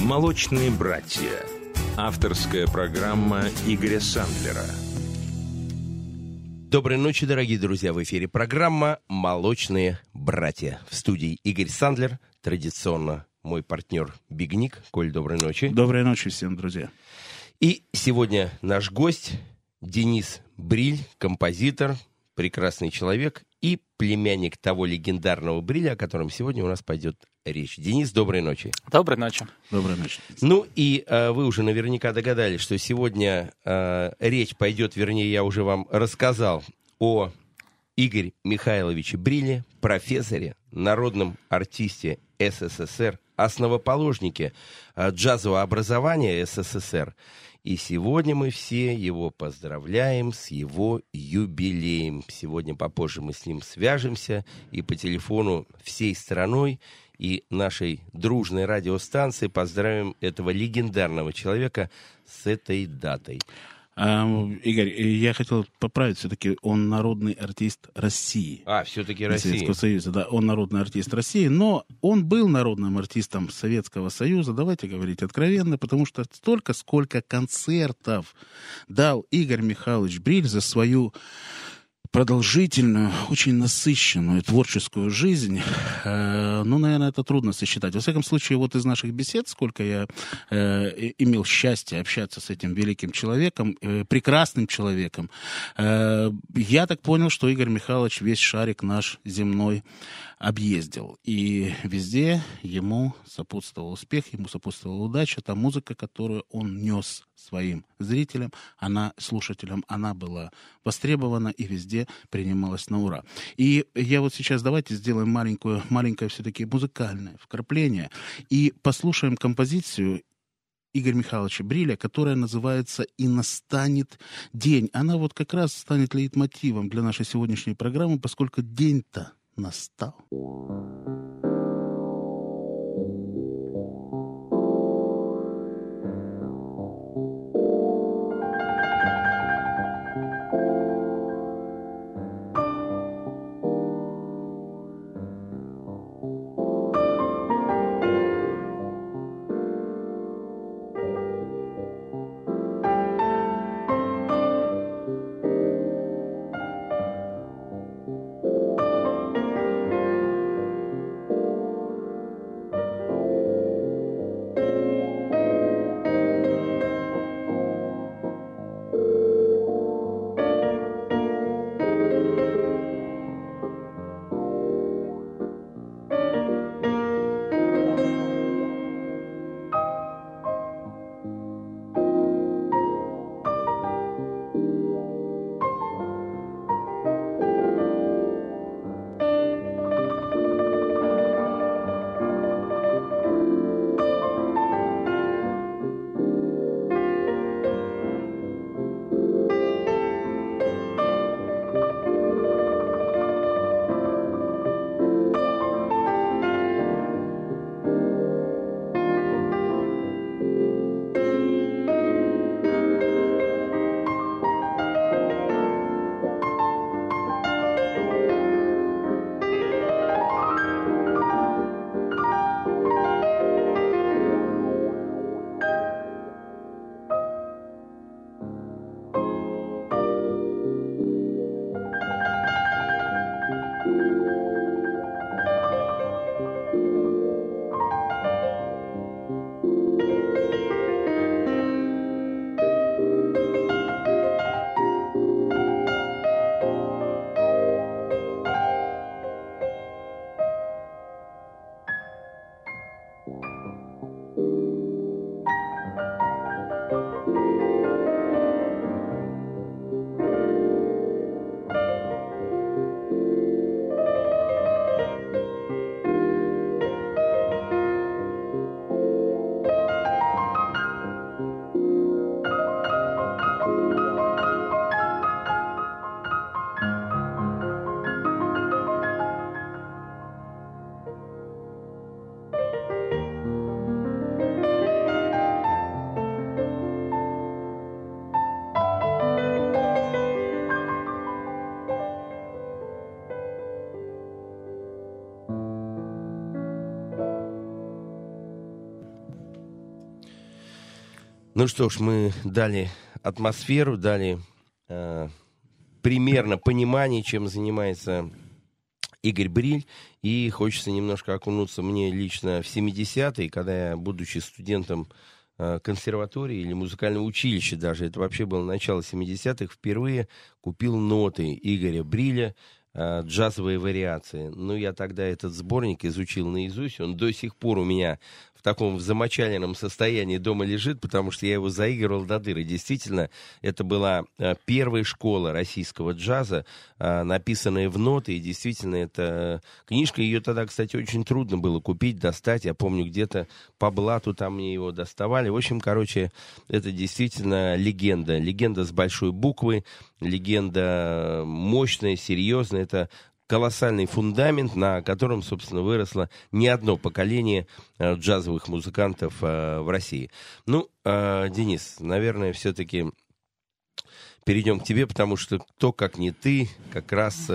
«Молочные братья». Авторская программа Игоря Сандлера. Доброй ночи, дорогие друзья. В эфире программа «Молочные братья». В студии Игорь Сандлер. Традиционно мой партнер Бигник. Коль, доброй ночи. Доброй ночи всем, друзья. И сегодня наш гость Денис Бриль, композитор, прекрасный человек и племянник того легендарного Бриля, о котором сегодня у нас пойдет речь. Денис, доброй ночи. Доброй ночи. Доброй ночи. Ну и э, вы уже наверняка догадались, что сегодня э, речь пойдет, вернее, я уже вам рассказал о Игоре Михайловиче Бриле, профессоре, народном артисте СССР, основоположнике э, джазового образования СССР. И сегодня мы все его поздравляем с его юбилеем. Сегодня попозже мы с ним свяжемся и по телефону всей страной и нашей дружной радиостанции поздравим этого легендарного человека с этой датой. А, Игорь, я хотел поправить, все-таки он народный артист России. А, все-таки России. Советского Союза, да, он народный артист России, но он был народным артистом Советского Союза, давайте говорить откровенно, потому что столько, сколько концертов дал Игорь Михайлович Бриль за свою продолжительную, очень насыщенную творческую жизнь, э, ну, наверное, это трудно сосчитать. Во всяком случае, вот из наших бесед, сколько я э, имел счастье общаться с этим великим человеком, э, прекрасным человеком, я так понял, что Игорь Михайлович весь шарик наш земной объездил. И везде ему сопутствовал успех, ему сопутствовала удача. Та музыка, которую он нес своим зрителям, она, слушателям, она была востребована и везде принималась на ура. И я вот сейчас давайте сделаем маленькую, маленькое все-таки музыкальное вкрапление и послушаем композицию Игоря Михайловича Бриля, которая называется «И настанет день». Она вот как раз станет лейтмотивом для нашей сегодняшней программы, поскольку день-то настал. Ну что ж, мы дали атмосферу, дали э, примерно понимание, чем занимается Игорь Бриль. И хочется немножко окунуться мне лично в 70-е, когда я, будучи студентом э, консерватории или музыкального училища даже, это вообще было начало 70-х, впервые купил ноты Игоря Бриля, джазовые вариации. Ну, я тогда этот сборник изучил наизусть, он до сих пор у меня в таком замочаленном состоянии дома лежит, потому что я его заигрывал до дыры. Действительно, это была э, первая школа российского джаза, э, написанная в ноты, и действительно, эта книжка, ее тогда, кстати, очень трудно было купить, достать. Я помню, где-то по блату там мне его доставали. В общем, короче, это действительно легенда. Легенда с большой буквы, легенда мощная, серьезная. Это колоссальный фундамент, на котором, собственно, выросло не одно поколение э, джазовых музыкантов э, в России. Ну, э, Денис, наверное, все-таки перейдем к тебе, потому что кто, как не ты, как раз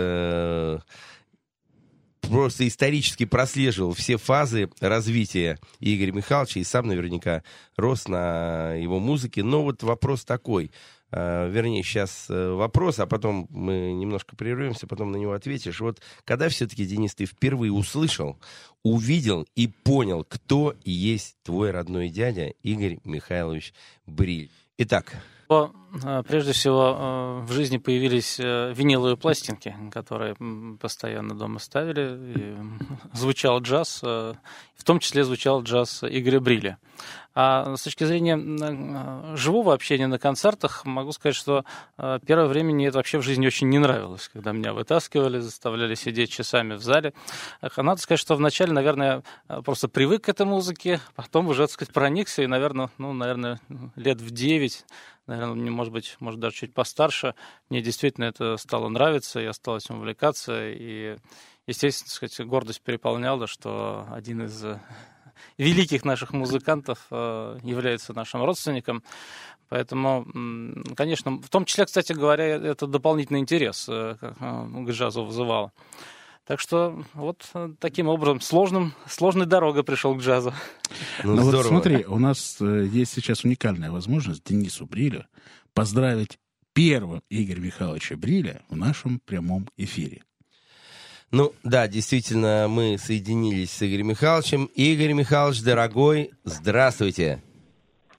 просто исторически прослеживал все фазы развития Игоря Михайловича и сам наверняка рос на его музыке. Но вот вопрос такой. Э, вернее, сейчас э, вопрос, а потом мы немножко прервемся, потом на него ответишь. Вот когда все-таки, Денис, ты впервые услышал, увидел и понял, кто есть твой родной дядя Игорь Михайлович Бриль? Итак, Э, прежде всего, в жизни появились виниловые пластинки, которые постоянно дома ставили. И звучал джаз, в том числе звучал джаз Игоря Бриля. А с точки зрения живого общения на концертах, могу сказать, что первое время мне это вообще в жизни очень не нравилось, когда меня вытаскивали, заставляли сидеть часами в зале. Надо сказать, что вначале, наверное, просто привык к этой музыке, потом уже, так сказать, проникся, и, наверное, ну, наверное, лет в девять наверное, мне, может быть, может, даже чуть постарше, мне действительно это стало нравиться, я стал этим увлекаться, и, естественно, сказать, гордость переполняла, что один из э, великих наших музыкантов э, является нашим родственником. Поэтому, конечно, в том числе, кстати говоря, это дополнительный интерес э, к джазу вызывало. Так что вот э, таким образом сложным, сложной дорогой пришел к джазу. Ну, ну вот смотри, у нас э, есть сейчас уникальная возможность Денису Брилю поздравить первым Игоря Михайловича Бриля в нашем прямом эфире. Ну, да, действительно, мы соединились с Игорем Михайловичем. Игорь Михайлович, дорогой, здравствуйте.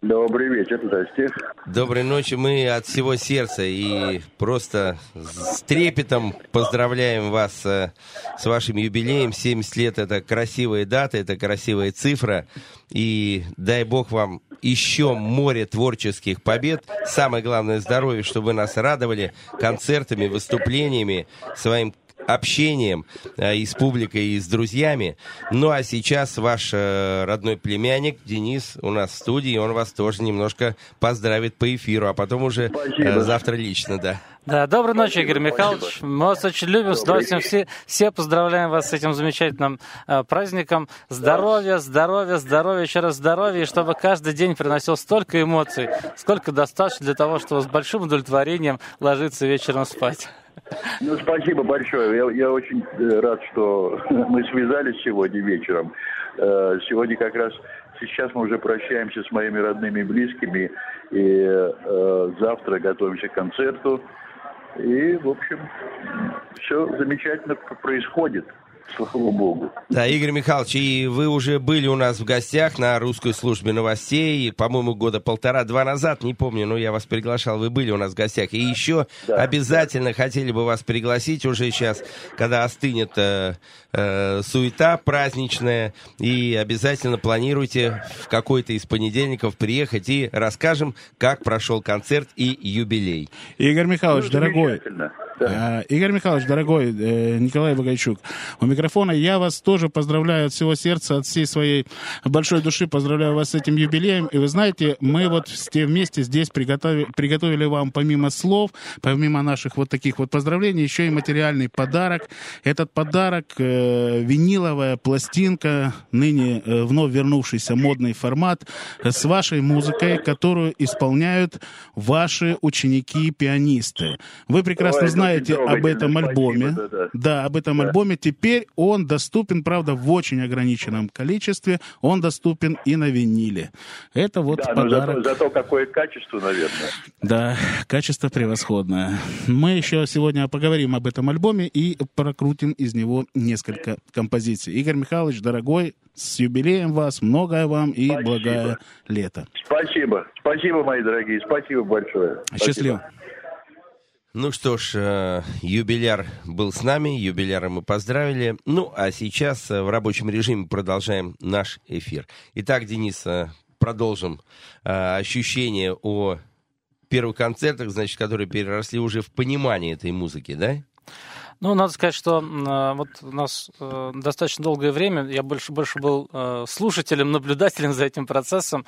Добрый вечер, здрасте. Доброй ночи. Мы от всего сердца и просто с трепетом поздравляем вас э, с вашим юбилеем. 70 лет – это красивая дата, это красивая цифра. И дай бог вам еще море творческих побед. Самое главное – здоровье, чтобы вы нас радовали концертами, выступлениями, своим общением э, и с публикой, и с друзьями. Ну а сейчас ваш э, родной племянник Денис у нас в студии, он вас тоже немножко поздравит по эфиру, а потом уже э, завтра лично, да. Да, доброй ночи, Игорь Михайлович. Мы вас очень любим, с удовольствием все, все поздравляем вас с этим замечательным э, праздником. Здоровья, здоровья, здоровья, еще раз здоровья, и чтобы каждый день приносил столько эмоций, сколько достаточно для того, чтобы с большим удовлетворением ложиться вечером спать. Ну, спасибо большое. Я, я очень э, рад, что мы связались сегодня вечером. Э, сегодня как раз сейчас мы уже прощаемся с моими родными и близкими, и э, завтра готовимся к концерту. И, в общем, все замечательно происходит слава богу. Да, Игорь Михайлович, и вы уже были у нас в гостях на русской службе новостей, по-моему, года полтора-два назад, не помню, но я вас приглашал, вы были у нас в гостях. И еще да, обязательно хотели бы вас пригласить уже сейчас, когда остынет э, э, суета праздничная, и обязательно планируйте в какой-то из понедельников приехать и расскажем, как прошел концерт и юбилей. Игорь Михайлович, ну, дорогой, да. Э, Игорь Михайлович, дорогой э, Николай Богайчук, у микрофона я вас тоже поздравляю от всего сердца, от всей своей большой души, поздравляю вас с этим юбилеем. И вы знаете, мы вот все вместе здесь приготовили, приготовили вам помимо слов, помимо наших вот таких вот поздравлений, еще и материальный подарок. Этот подарок э, виниловая пластинка, ныне э, вновь вернувшийся модный формат, э, с вашей музыкой, которую исполняют ваши ученики-пианисты. Вы прекрасно Ой, знаете, об этом альбоме. Спасибо, да, да. Да, об этом альбоме. Теперь он доступен, правда, в очень ограниченном количестве. Он доступен и на виниле. Это вот Да, подарок. зато, зато какое качество, наверное. Да, качество превосходное. Мы еще сегодня поговорим об этом альбоме и прокрутим из него несколько композиций. Игорь Михайлович, дорогой, с юбилеем вас, многое вам и Спасибо. благое лето. Спасибо. Спасибо, мои дорогие. Спасибо большое. Спасибо. Счастливо. Ну что ж, э, юбиляр был с нами, юбиляра мы поздравили. Ну, а сейчас э, в рабочем режиме продолжаем наш эфир. Итак, Денис, э, продолжим ощущения о первых концертах, значит, которые переросли уже в понимание этой музыки, да? Ну, надо сказать, что э, вот у нас э, достаточно долгое время я больше, больше был э, слушателем, наблюдателем за этим процессом.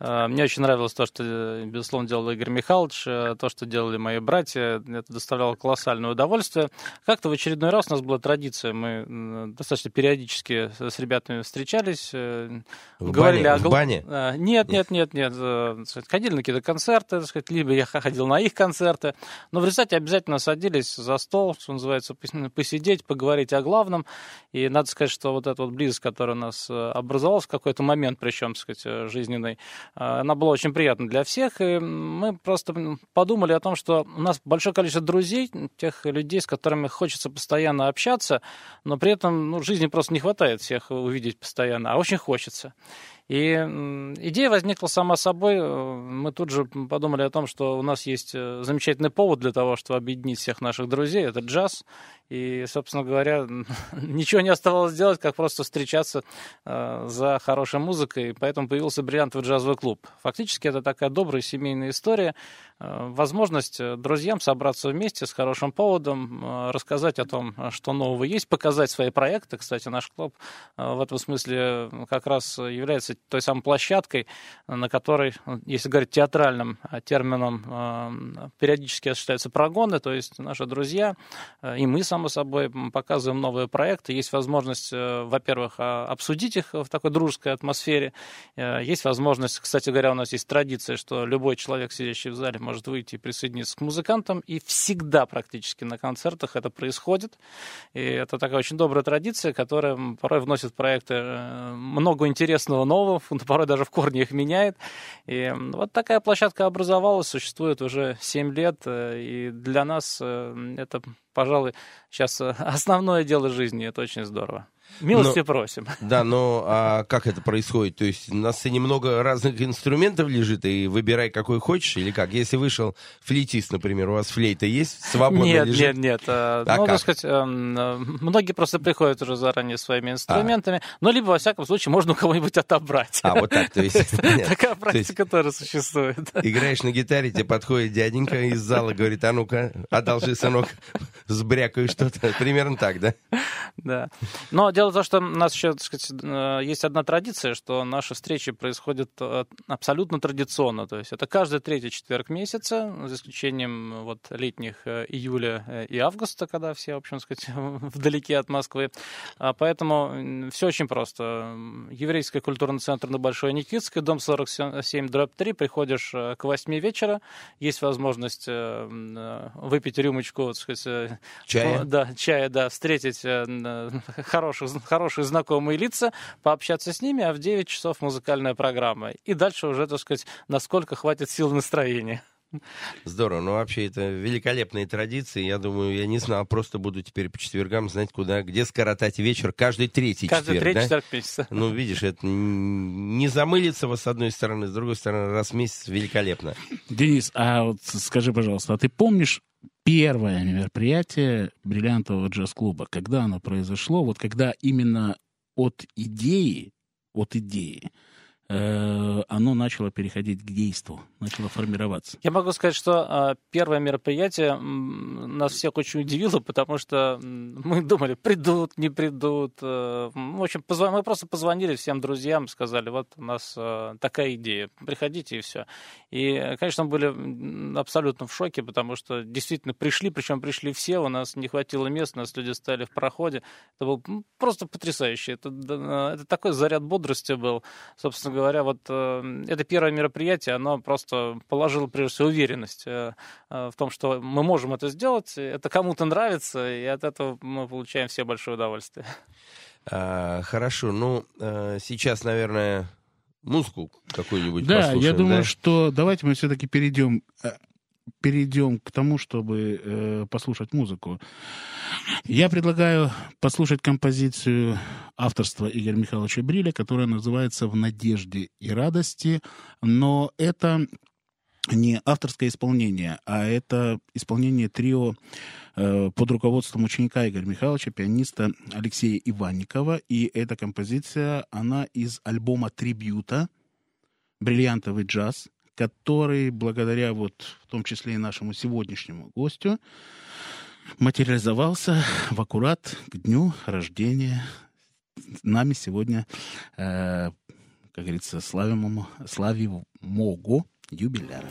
Э, мне очень нравилось то, что, э, безусловно, делал Игорь Михайлович, э, то, что делали мои братья. Это доставляло колоссальное удовольствие. Как-то в очередной раз у нас была традиция. Мы достаточно периодически с ребятами встречались, В говорили бане? о... В бане? Нет, нет, нет, нет. Ходили на какие-то концерты, так сказать, либо я ходил на их концерты. Но в результате обязательно садились за стол, что называется, пос- посидеть, поговорить о главном. И надо сказать, что вот эта вот близость, которая у нас образовалась в какой-то момент, причем, так сказать, жизненный, э, она была очень приятна для всех. И мы просто подумали о том, что у нас большое количество друзей, тех людей, с которыми хочется постоянно общаться, но при этом ну, жизни просто не хватает всех увидеть постоянно, а очень хочется. И идея возникла сама собой. Э, Мы тут же подумали о том, что у нас есть э, замечательный повод для того, чтобы объединить всех наших друзей. Это джаз. И, собственно говоря, ничего не оставалось делать, как просто встречаться э, за хорошей музыкой. Поэтому появился бриллиантовый джазовый клуб. Фактически это такая добрая семейная история. Возможность друзьям собраться вместе с хорошим поводом, рассказать о том, что нового есть, показать свои проекты. Кстати, наш клуб в этом смысле как раз является той самой площадкой, на которой, э, если говорить театральным э, термином, э, периодически осуществляются прогоны, то есть наши друзья э, и мы, само собой, показываем новые проекты. Есть возможность, во-первых, а, обсудить их в такой дружеской атмосфере. Есть возможность, кстати говоря, у нас есть традиция, что любой человек, сидящий в зале, может выйти и присоединиться к музыкантам, и всегда практически на концертах это происходит. И это такая очень добрая традиция, которая порой вносит в проекты много интересного нового, порой даже в корне их меняет. И вот такая площадка образовалась, существует уже 7 лет, э, и для нас э, это, пожалуй, сейчас э, основное дело жизни, это очень здорово. Милости просим. Да, но а как это происходит? То есть на сцене много разных инструментов лежит, и выбирай, какой хочешь, или как? Если вышел флейтист, например, у вас флейта есть, свободно Нет, лежит? нет, нет. э, А ну, как? так сказать, эм, э, многие просто приходят уже заранее своими инструментами, но либо, во всяком случае, можно у кого-нибудь отобрать. А, вот так, то есть. Такая практика тоже существует. Играешь на гитаре, тебе подходит дяденька из зала, говорит, а ну-ка, одолжи, сынок, сбрякаю что-то. Примерно так, да? Да. Но дело в том, что у нас еще, так сказать, э, есть одна традиция, что наши встречи происходят э, абсолютно традиционно. То есть это каждый третий четверг месяца, за исключением вот летних э, июля и августа, когда все, в общем сказать, вдалеке от Москвы. А Поэтому все очень просто. Еврейский культурный центр на Большой Никитской, дом 47, дробь 3, приходишь к 8 вечера, есть возможность выпить рюмочку, так сказать, Чая? Да, чая, да, встретить н- хороших, хорошие знакомые лица, пообщаться с ними, а в 9 часов музыкальная программа. И дальше уже, так сказать, насколько хватит сил настроения. Здорово. Ну, вообще, это великолепные традиции. Я думаю, я не знал, просто буду теперь по четвергам знать, куда, где скоротать вечер каждый третий Каждый четверг, третий да? четверг месяца. Ну, видишь, это не замылится вас с одной стороны, с другой стороны, раз в месяц великолепно. Денис, а вот скажи, пожалуйста, а ты помнишь первое мероприятие бриллиантового джаз-клуба? Когда оно произошло? Вот когда именно от идеи, от идеи, оно начало переходить к действу, начало формироваться. Я могу сказать, что а, первое мероприятие нас всех очень удивило, потому что мы думали, придут, не придут. э, В общем, мы просто позвонили всем друзьям, сказали, вот у нас э, такая идея, приходите и все. И, конечно, мы были абсолютно в шоке, потому что действительно пришли, причем пришли все, у нас не хватило мест, у нас люди стояли в проходе. Это было просто потрясающе. Это, это такой заряд бодрости был. Собственно говоря, вот это первое мероприятие, оно просто положило, прежде всего, уверенность в том, что мы можем это сделать, это кому-то нравится, и от этого мы получаем все большое удовольствие. А, хорошо, ну, сейчас, наверное, музыку какую-нибудь Да, послушаем, я думаю, да? что давайте мы все-таки перейдем, э, перейдем к тому, чтобы э, послушать музыку. Я предлагаю послушать композицию авторства Игоря Михайловича Бриля, которая называется «В надежде и радости», но это не авторское исполнение, а это исполнение трио э, под руководством ученика Игоря Михайловича, пианиста Алексея Иванникова. И эта композиция, она из альбома «Трибьюта» «Бриллиантовый джаз», который благодаря вот в том числе и нашему сегодняшнему гостю материализовался в аккурат к дню рождения нами сегодня, э, как говорится, славимому, славимого юбиляра.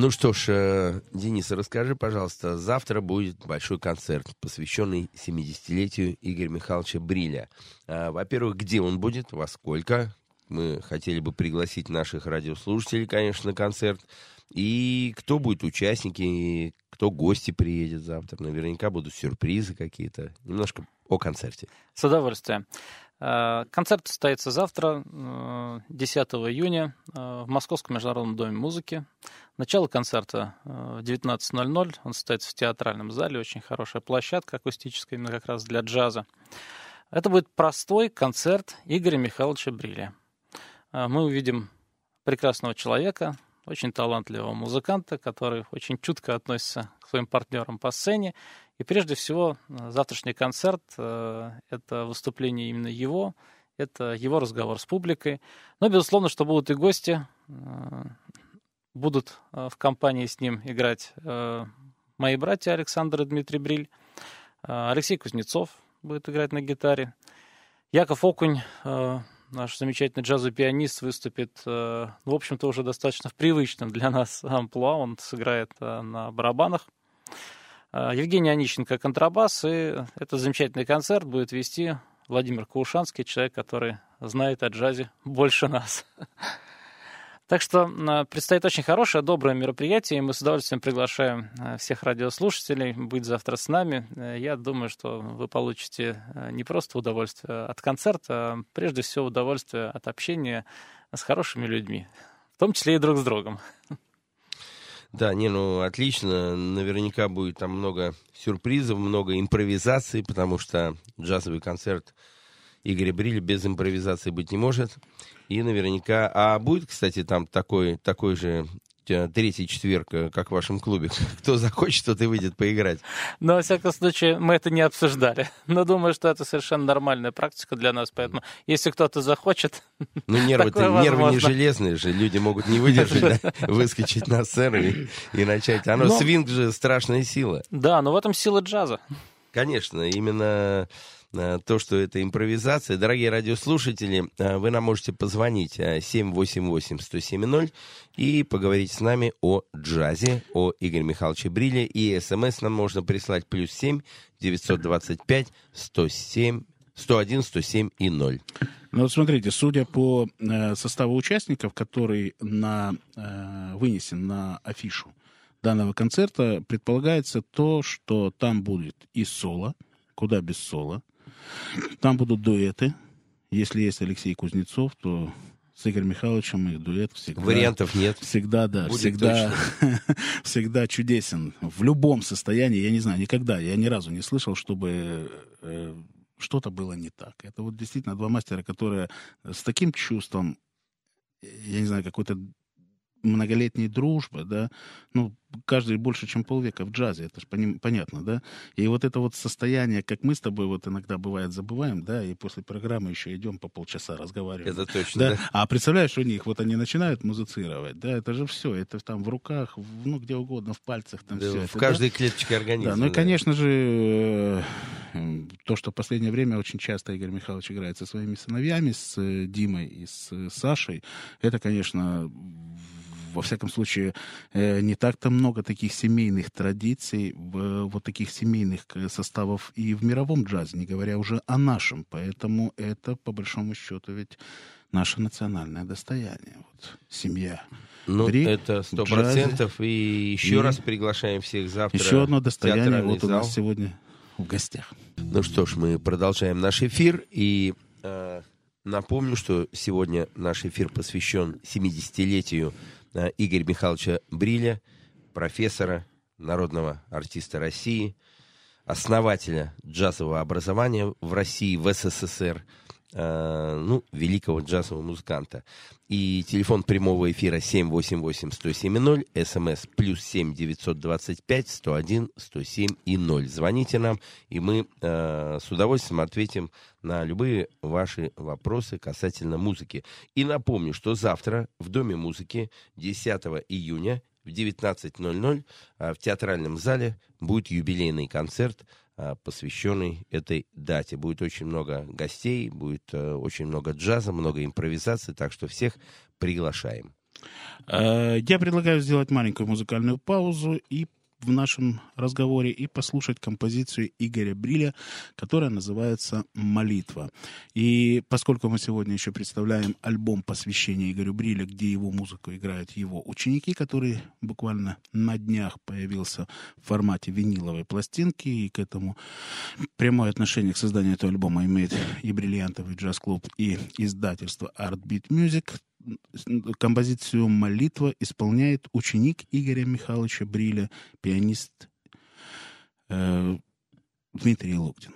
Ну что ж, э, Денис, расскажи, пожалуйста, завтра будет большой концерт, посвященный 70-летию Игоря Михайловича Бриля. А, Во-первых, где он будет, во сколько? Мы хотели бы пригласить наших радиослушателей, конечно, на концерт. И кто будет участники, кто гости приедет завтра. Наверняка будут сюрпризы какие-то. Немножко о концерте. С удовольствием. Э, Концерт состоится завтра, э, 10 июня, э, в Московском международном доме музыки. Начало концерта э, в 19.00. Он состоится в театральном зале. Очень хорошая площадка акустическая, именно как раз для джаза. Это будет простой концерт Игоря Михайловича Бриля. Э, Мы увидим прекрасного человека, очень талантливого музыканта, который очень чутко относится к своим партнерам по сцене. И прежде всего, э, завтрашний концерт это выступление именно его, это его разговор с публикой. Но, безусловно, что будут и гости, будут э, в компании с ним играть э, мои братья Александр и Дмитрий Бриль, Алексей Кузнецов будет играть на гитаре. Яков Окунь, наш замечательный джазовый пианист, выступит, в общем-то, уже достаточно в привычном для нас амплуа. Он сыграет на барабанах. Евгений Онищенко контрабас, и этот замечательный концерт будет вести Владимир Каушанский, человек, который знает о джазе больше нас. Так что предстоит очень хорошее, доброе мероприятие, и мы с удовольствием приглашаем э, всех радиослушателей быть завтра с нами. Э, я думаю, что вы получите э, не просто удовольствие от концерта, а прежде всего удовольствие от общения с хорошими людьми, в том числе и друг с другом. Да, не, ну отлично. Наверняка будет там много сюрпризов, много импровизаций, потому что джазовый концерт Игоря Бриля без импровизации быть не может. И наверняка... А будет, кстати, там такой, такой же третий четверг, э, как в вашем клубе. Кто захочет, тот и выйдет поиграть. Но, во всяком случае, мы это не обсуждали. Но думаю, что это совершенно нормальная практика для нас. Поэтому, если кто-то захочет, Ну, нервы, нервы не железные же. Люди могут не выдержать, выскочить на сцену и, и начать. Оно, но... свинг же страшная сила. Да, но в этом сила джаза. Конечно, именно Э, то, что это импровизация. Дорогие радиослушатели, э, вы нам можете позвонить 788-107-0 э, и поговорить с нами о джазе, о Игоре Михайловиче Бриле. И смс нам можно прислать плюс 7 925 107 101 107 и 0. Ну вот смотрите, судя по э, составу участников, который на, э, вынесен на афишу данного концерта, предполагается то, что там будет и соло, куда без соло, там будут дуэты. Если есть Алексей Кузнецов, то с Игорем Михайловичем их дуэт всегда... Вариантов нет. Всегда, да. Будет всегда, всегда чудесен. В любом состоянии, я не знаю, никогда, я ни разу не слышал, чтобы э, что-то было не так. Это вот действительно два мастера, которые с таким чувством, я не знаю, какой-то многолетней дружбы, да, ну, каждый больше, чем полвека в джазе, это же понятно, да, и вот это вот состояние, как мы с тобой вот иногда бывает забываем, да, и после программы еще идем по полчаса разговариваем. Это точно, да. да. А представляешь, у них вот они начинают музицировать, да, это же все, это там в руках, в, ну, где угодно, в пальцах, там да, все. В это, каждой да? клеточке организма. Да, ну и, конечно же, э, то, что в последнее время очень часто Игорь Михайлович играет со своими сыновьями, с э, Димой и с э, Сашей, это, конечно, во всяком случае, э, не так-то много таких семейных традиций, вот таких семейных э, составов и в мировом джазе, не говоря уже о нашем. Поэтому это, по большому счету, ведь наше национальное достояние. Вот, семья. Ну, Бри, это сто процентов. И еще и раз приглашаем всех завтра. Еще одно достояние вот у нас сегодня в гостях. Ну что ж, мы продолжаем наш эфир. И э, напомню, что сегодня наш эфир посвящен 70-летию Э, Игоря Михайловича Бриля, профессора, народного артиста России, основателя джазового образования в России, в СССР, э, ну, великого джазового музыканта. И телефон прямого эфира 788-107-0, смс плюс 7 925 101 107 и 0. Звоните нам, и мы э, с удовольствием ответим на любые ваши вопросы касательно музыки. И напомню, что завтра в Доме музыки 10 июня в 19.00 э, в театральном зале будет юбилейный концерт посвященный этой дате. Будет очень много гостей, будет э, очень много джаза, много импровизации, так что всех приглашаем. Э, я предлагаю сделать маленькую музыкальную паузу и в нашем разговоре и послушать композицию Игоря Бриля, которая называется «Молитва». И поскольку мы сегодня еще представляем альбом посвящения Игорю Бриля, где его музыку играют его ученики, который буквально на днях появился в формате виниловой пластинки, и к этому прямое отношение к созданию этого альбома имеет и бриллиантовый джаз-клуб, и издательство Art Beat Music, композицию «Молитва» исполняет ученик Игоря Михайловича Бриля, пианист э, Дмитрий Локтин.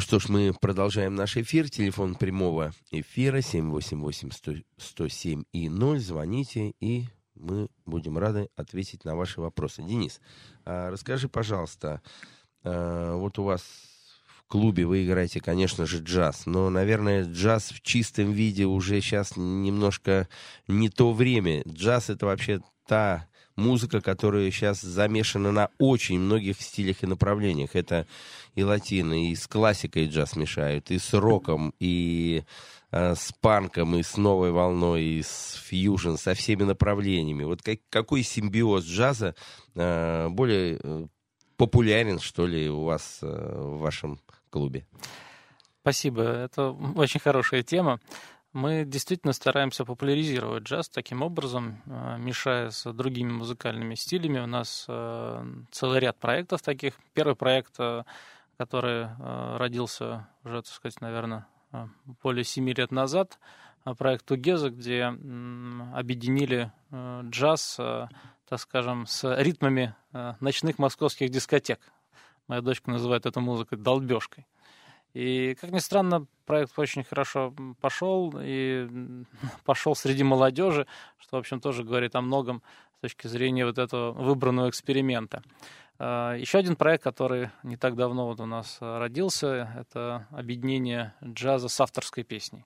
Ну что ж, мы продолжаем наш эфир. Телефон прямого эфира 788-107 и 0. Звоните, и мы будем рады ответить на ваши вопросы. Денис, а расскажи, пожалуйста, а, вот у вас в клубе вы играете, конечно же, джаз, но, наверное, джаз в чистом виде уже сейчас немножко не то время. Джаз — это вообще та музыка, которая сейчас замешана на очень многих стилях и направлениях. Это и латины, и с классикой джаз мешают, и с роком, и э, с панком, и с новой волной, и с фьюжн, со всеми направлениями. Вот как, какой симбиоз джаза э, более э, популярен, что ли, у вас э, в вашем клубе? Спасибо. Это очень хорошая тема. Мы действительно стараемся популяризировать джаз таким образом, э, мешая с другими музыкальными стилями. У нас э, целый ряд проектов таких. Первый проект, э, который родился уже, так сказать, наверное, более семи лет назад, проект Тугеза, где объединили джаз, так скажем, с ритмами ночных московских дискотек. Моя дочка называет эту музыку долбежкой. И, как ни странно, проект очень хорошо пошел, и пошел среди молодежи, что, в общем, тоже говорит о многом с точки зрения вот этого выбранного эксперимента. А, Еще один проект, который не так давно вот у нас родился, это объединение джаза с авторской песней.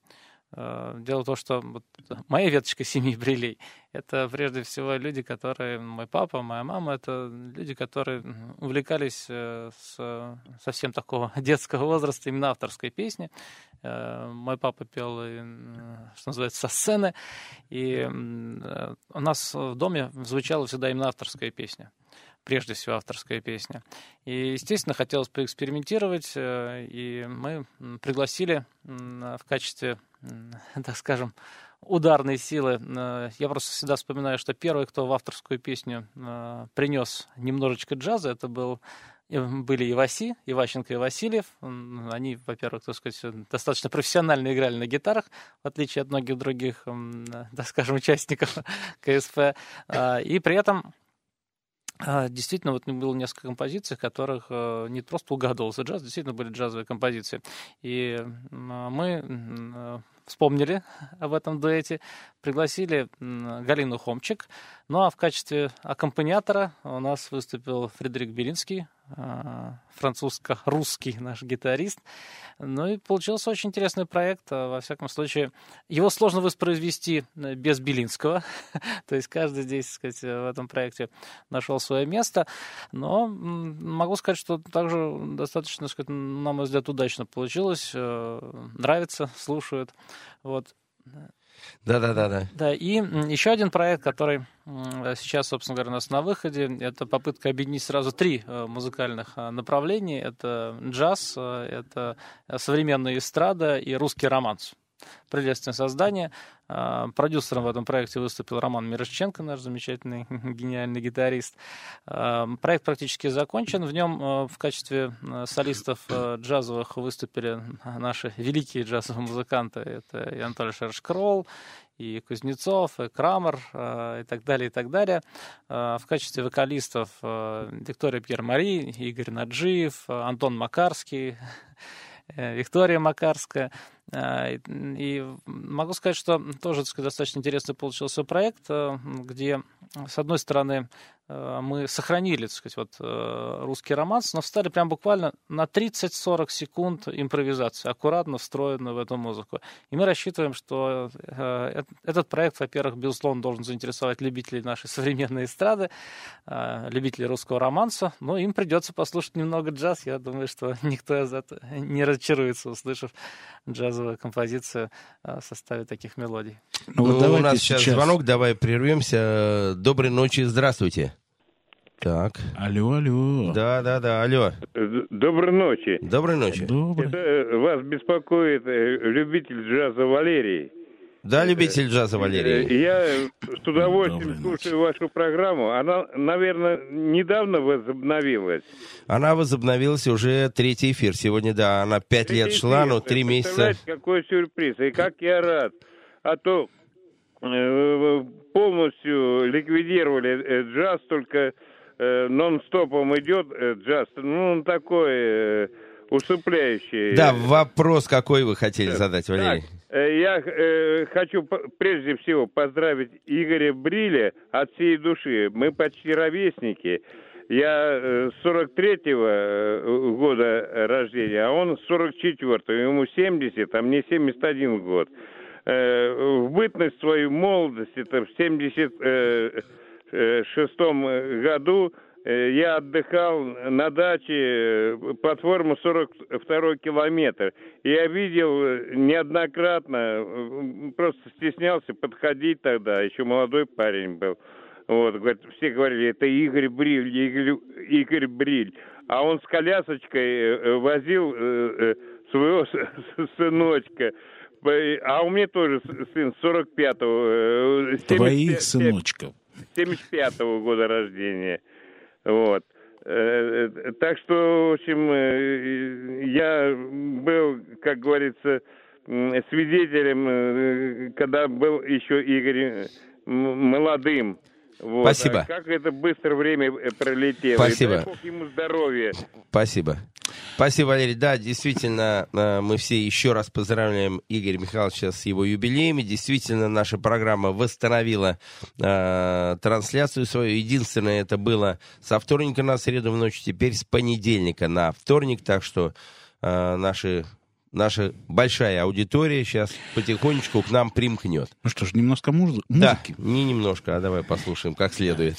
Э, дело в том, что вот моя веточка семьи Брилей — это прежде всего люди, которые... Мой папа, моя мама — это люди, которые увлекались э, с совсем такого детского возраста именно авторской песни. Э, мой папа пел, что называется, со сцены, и у нас в доме звучала всегда именно авторская песня прежде всего авторская песня. И, естественно, хотелось поэкспериментировать, и мы пригласили в качестве так скажем, ударные силы. Э, я просто всегда вспоминаю, что первый, кто в авторскую песню э, принес немножечко джаза, это был э, были Иваси, Иващенко и Васильев. Они, во-первых, так сказать, достаточно профессионально играли на гитарах, в отличие от многих других, так скажем, участников КСП. И при этом Действительно, вот было несколько композиций, которых не просто угадывался джаз, действительно были джазовые композиции. И мы вспомнили об этом дуэте, пригласили Галину Хомчик. Ну а в качестве аккомпаниатора у нас выступил Фредерик Белинский, а, французско-русский наш гитарист. Ну и получился очень интересный проект. А, во всяком случае, его сложно воспроизвести э, без Белинского. То есть каждый здесь, сказать, в этом проекте нашел свое место. Но могу сказать, что также достаточно, сказать, на мой взгляд, удачно получилось. Э, нравится, слушают. Вот. Да, да, да, да. Да, и еще один проект, который сейчас, собственно говоря, у нас на выходе, это попытка объединить сразу три э, музыкальных э, направления. Это джаз, э, это современная эстрада и русский романс прелестное создание. А, продюсером в этом проекте выступил Роман Мирошченко, наш замечательный, гениальный гитарист. А, проект практически закончен. В нем а, в качестве солистов джазовых выступили наши великие джазовые музыканты. Это и Анатолий Шершкролл, и Кузнецов, и Крамер, и так далее, и так далее. В качестве вокалистов Виктория Пьер-Мари, Игорь Наджиев, Антон Макарский, Виктория Макарская. Э, и могу сказать, что тоже сказать, достаточно интересный получился проект, э, где, с одной стороны, мы сохранили, так сказать, вот э, русский романс, но встали прям буквально на 30-40 секунд импровизации, аккуратно встроенную в эту музыку. И мы рассчитываем, что э, этот проект, во-первых, безусловно, должен заинтересовать любителей нашей современной эстрады, любителей русского романса, но им придется послушать немного джаз. Я думаю, что никто из этого не разочаруется, услышав джазовую композицию в составе таких мелодий. Ну, вот ну, у нас сейчас звонок, давай прервемся. Доброй ночи, здравствуйте. Так. Алло, алло. Да, да, да, алло. Доброй ночи. Доброй ночи. Добрый. Это э, вас беспокоит э, любитель джаза Валерий. Да, любитель джаза Валерий. Э, я с удовольствием Доброй слушаю ночи. вашу программу. Она, наверное, недавно возобновилась. Она возобновилась уже третий эфир. Сегодня, да, она пять лет шла, но три месяца. какой сюрприз. И как я рад. А то полностью ликвидировали джаз, только э, нон-стопом идет э, джаз, ну, он такой, э, усыпляющие. Да, вопрос какой вы хотели задать, Валерий? Так, э, я э, хочу прежде всего поздравить Игоря Бриля от всей души. Мы почти ровесники. Я 43-го э, года рождения, а он 44-го. Ему 70, а мне 71 год. В бытность свою молодость, это в 76 году, Э, я отдыхал на даче, э, платформу 42 километр. Я видел э, неоднократно, просто стеснялся подходить тогда, еще молодой парень был. Вот, говорит, все говорили, это Игорь Бриль, Игорь, Игорь Бриль. А он с колясочкой возил своего сыночка. А у меня тоже сын 45-го. Твоих сыночков. 75-го года рождения. Вот. Э, э, так что, в общем, э, я был, как говорится, свидетелем, когда был еще Игорь молодым. Вот. Спасибо. А как это быстро время пролетело. Спасибо. И дай ему здоровья. Спасибо. Спасибо, Валерий. Да, действительно, э, мы все еще раз поздравляем Игоря Михайловича с его юбилеями. Действительно, наша программа восстановила э, трансляцию свою. Единственное, это было со вторника на среду в ночь, теперь с понедельника на вторник. Так что э, наши наша большая аудитория сейчас потихонечку к нам примкнет. Ну что ж, немножко муз- музыки? Да, не немножко, а давай послушаем как следует.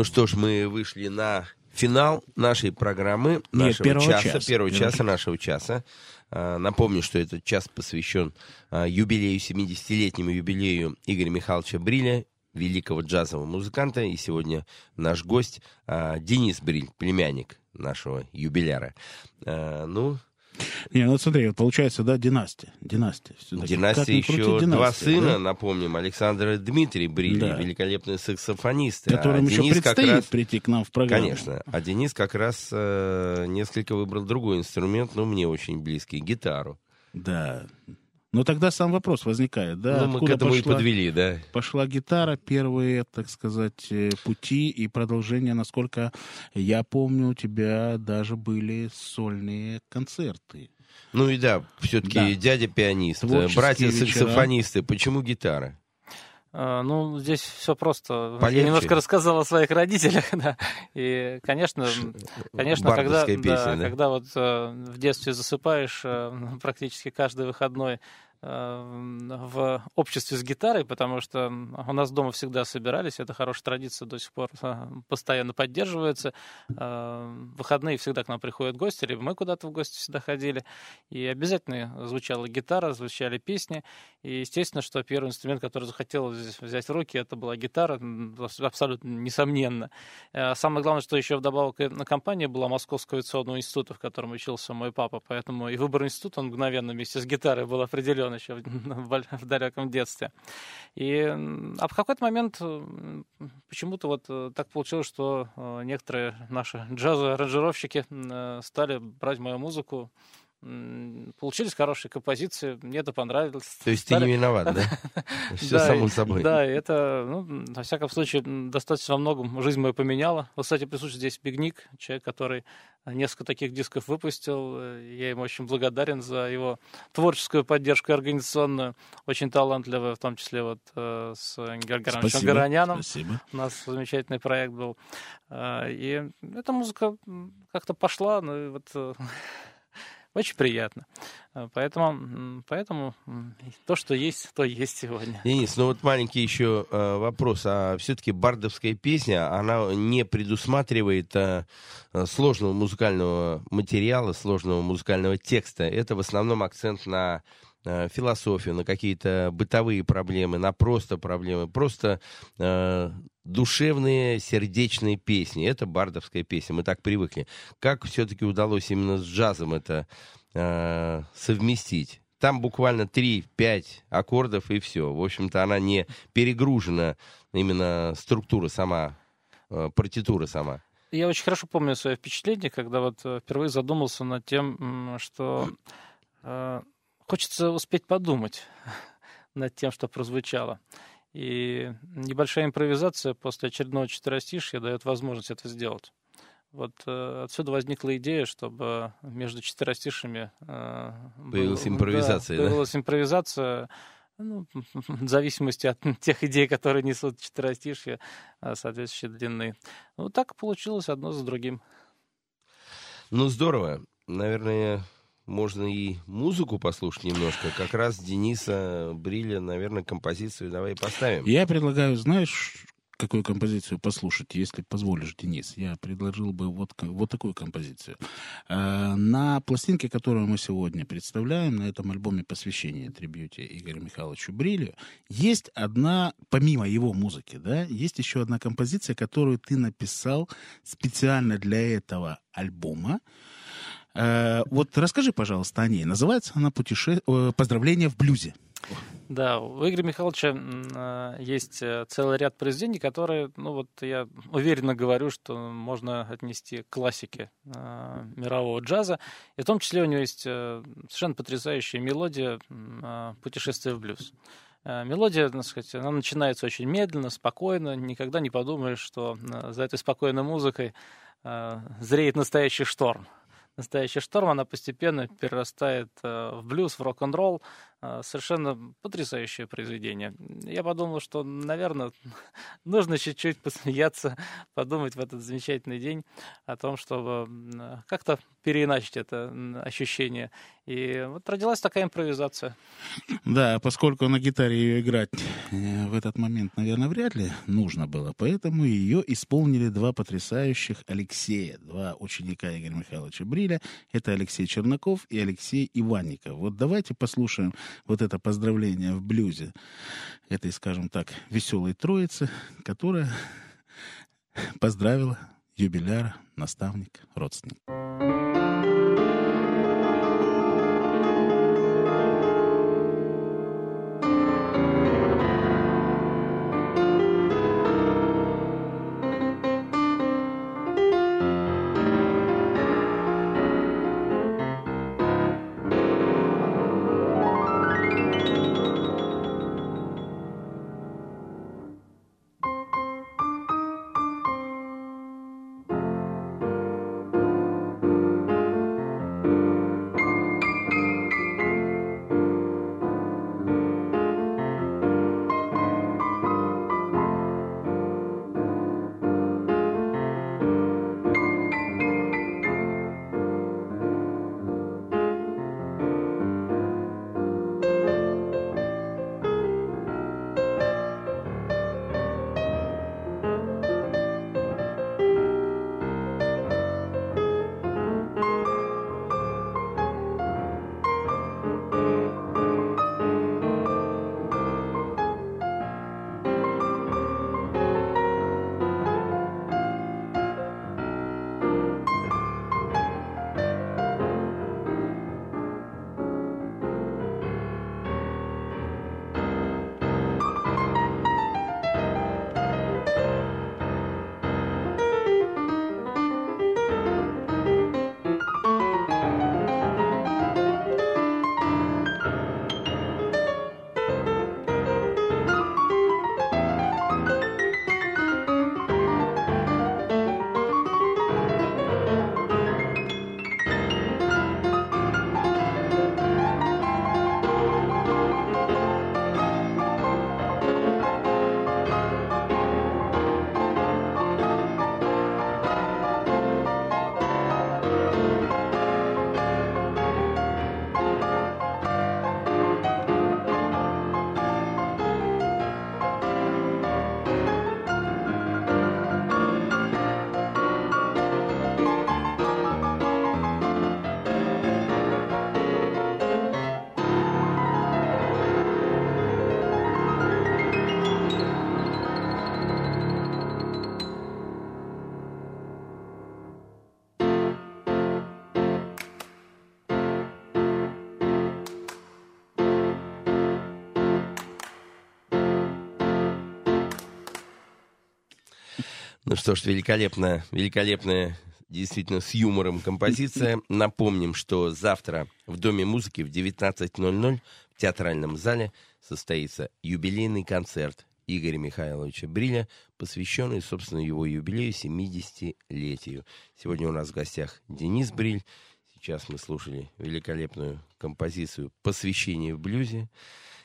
Ну что ж, мы вышли на финал нашей программы, нашего Нет, часа, часа. первого часа нашего часа. А, напомню, что этот час посвящен а, юбилею, 70-летнему юбилею Игоря Михайловича Бриля, великого джазового музыканта. И сегодня наш гость а, Денис Бриль, племянник нашего юбиляра. Ну, не, ну смотри, вот получается, да, династия. Династия. Династия еще крути, династия, два сына, да? напомним, Александр и Дмитрий Брили, да. великолепные саксофонисты. Которым а еще Денис предстоит раз... прийти к нам в программу. Конечно. А Денис как раз э, несколько выбрал другой инструмент, но мне очень близкий, гитару. Да. Но тогда сам вопрос возникает, да? Ну, мы к этому пошла, и подвели, да. Пошла гитара, первые, так сказать, э, пути и продолжение, насколько я помню, у тебя даже были сольные концерты. Ну и да, все-таки Да. дядя пианист, э, Творческие братья-саксофонисты. Почему гитары? А, Ну, здесь все просто. Полегче. Я немножко рассказал о своих родителях, да. И, конечно, конечно, когда, песня, да, да? когда вот э, в детстве засыпаешь э, практически каждый выходной э, в обществе с гитарой, потому что у нас дома всегда собирались, это хорошая традиция, до сих пор э, постоянно поддерживается. В выходные всегда к нам приходят гости, либо мы куда-то в гости всегда ходили, и обязательно звучала гитара, звучали песни, и естественно, что первый инструмент, который здесь взять в руки, это была гитара, абсолютно несомненно. Э, Самое главное, что еще вдобавок на компании была Московского авиационного института, в котором учился мой папа, поэтому и выбор института, он мгновенно вместе с гитарой был определен еще в, далеком детстве. И а в какой-то момент почему-то вот э, так получилось, что э, некоторые наши джазовые-аранжировщики м, э, стали брать мою музыку, Получились хорошие композиции, мне это понравилось. То есть ты Стали- не виноват, да? Все само собой. Да, это, ну, на всяком случае, достаточно во многом жизнь мою поменяла. Вот, кстати, присутствует здесь Бигник, человек, который несколько таких дисков выпустил. Э, Я ему очень благодарен за его творческую поддержку организационную. Очень талантливый, в том числе вот э, с Георгием Спасибо. Гараняном. Спасибо. У нас замечательный проект был. А, И эта музыка как-то пошла, ну и вот э, очень приятно. А, Поэтому, поэтому то, что есть, то есть сегодня. Денис, ну вот маленький еще э, вопрос. А все-таки бардовская песня, она не предусматривает э, э, сложного музыкального материала, сложного музыкального текста. Это в основном акцент на э, философию, на какие-то бытовые проблемы, на просто проблемы, просто э, душевные, сердечные песни. Это бардовская песня, мы так привыкли. Как все-таки удалось именно с джазом это э, совместить? Там буквально 3-5 аккордов и все. В общем-то, она не перегружена, именно структура сама, э, партитура сама. Я очень хорошо помню свое впечатление, когда вот э, впервые задумался над тем, что э, хочется успеть подумать над тем, что прозвучало. И небольшая импровизация после очередного четверостишья дает возможность это сделать. Вот э, отсюда возникла идея, чтобы между четверостишами э, был- Появилась импровизация, да? Появилась импровизация, ну, в зависимости от тех идей, которые несут четверостишья, э, соответствующей длины. Вот так получилось одно за другим. Ну, здорово. Наверное, можно и музыку послушать немножко. Как раз Дениса Бриля, наверное, композицию давай поставим. Я предлагаю, знаешь, какую композицию послушать, если позволишь, Денис. Я предложил бы вот, вот такую композицию. Э, На пластинке, которую мы сегодня представляем, на этом альбоме посвящения трибьюте Игорю Михайловичу Брилю, есть одна, помимо его музыки, да, есть еще одна композиция, которую ты написал специально для этого альбома. Э, Вот расскажи, пожалуйста, о ней. Называется она «Путеше... э, «Поздравление в блюзе». Да, у Игоря Михайловича э, есть целый ряд произведений, которые, ну вот я уверенно говорю, что можно отнести к классике мирового джаза. И в том числе у него есть совершенно потрясающая мелодия «Путешествие в блюз». Мелодия, так сказать, она начинается очень медленно, спокойно. Никогда не подумаешь, что за этой спокойной музыкой зреет настоящий шторм. Настоящий шторм, она постепенно перерастает э, в блюз, в рок-н-ролл. Э, Совершенно потрясающее произведение. Я подумал, что, наверное, нужно чуть-чуть посмеяться, подумать в этот замечательный день о том, чтобы м, как-то переиначить это ощущение. И вот родилась такая импровизация. Да, поскольку на гитаре ее играть э, в этот момент, наверное, вряд ли нужно было, поэтому ее исполнили два потрясающих Алексея, два ученика Игоря Михайловича Бриля. Это Алексей Чернаков и Алексей Иванников. Вот давайте послушаем вот это поздравление в блюзе этой, скажем так, веселой троицы, которая поздравила юбиляра, наставник, родственник. Что ж, великолепная, великолепная, действительно, с юмором композиция. Напомним, что завтра в Доме музыки в 19.00 в театральном зале состоится юбилейный концерт Игоря Михайловича Бриля, посвященный, собственно, его юбилею 70-летию. Сегодня у нас в гостях Денис Бриль. Сейчас мы слушали великолепную композицию «Посвящение в блюзе».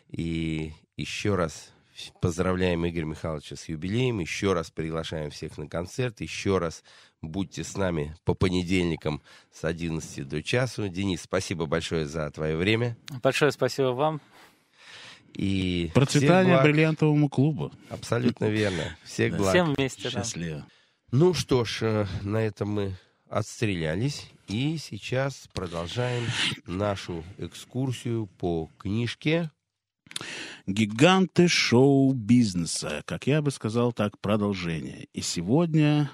И еще раз поздравляем Игоря Михайловича с юбилеем, еще раз приглашаем всех на концерт, еще раз будьте с нами по понедельникам с 11 до часу. Денис, спасибо большое за твое время. Большое спасибо вам. И Процветание бриллиантовому клубу. Абсолютно верно. Всех Да. благ. Всем вместе. да. Счастливо. Ну что ж, э, на этом мы отстрелялись. И сейчас продолжаем нашу экскурсию по книжке. Гиганты шоу-бизнеса, как я бы сказал так, продолжение. И сегодня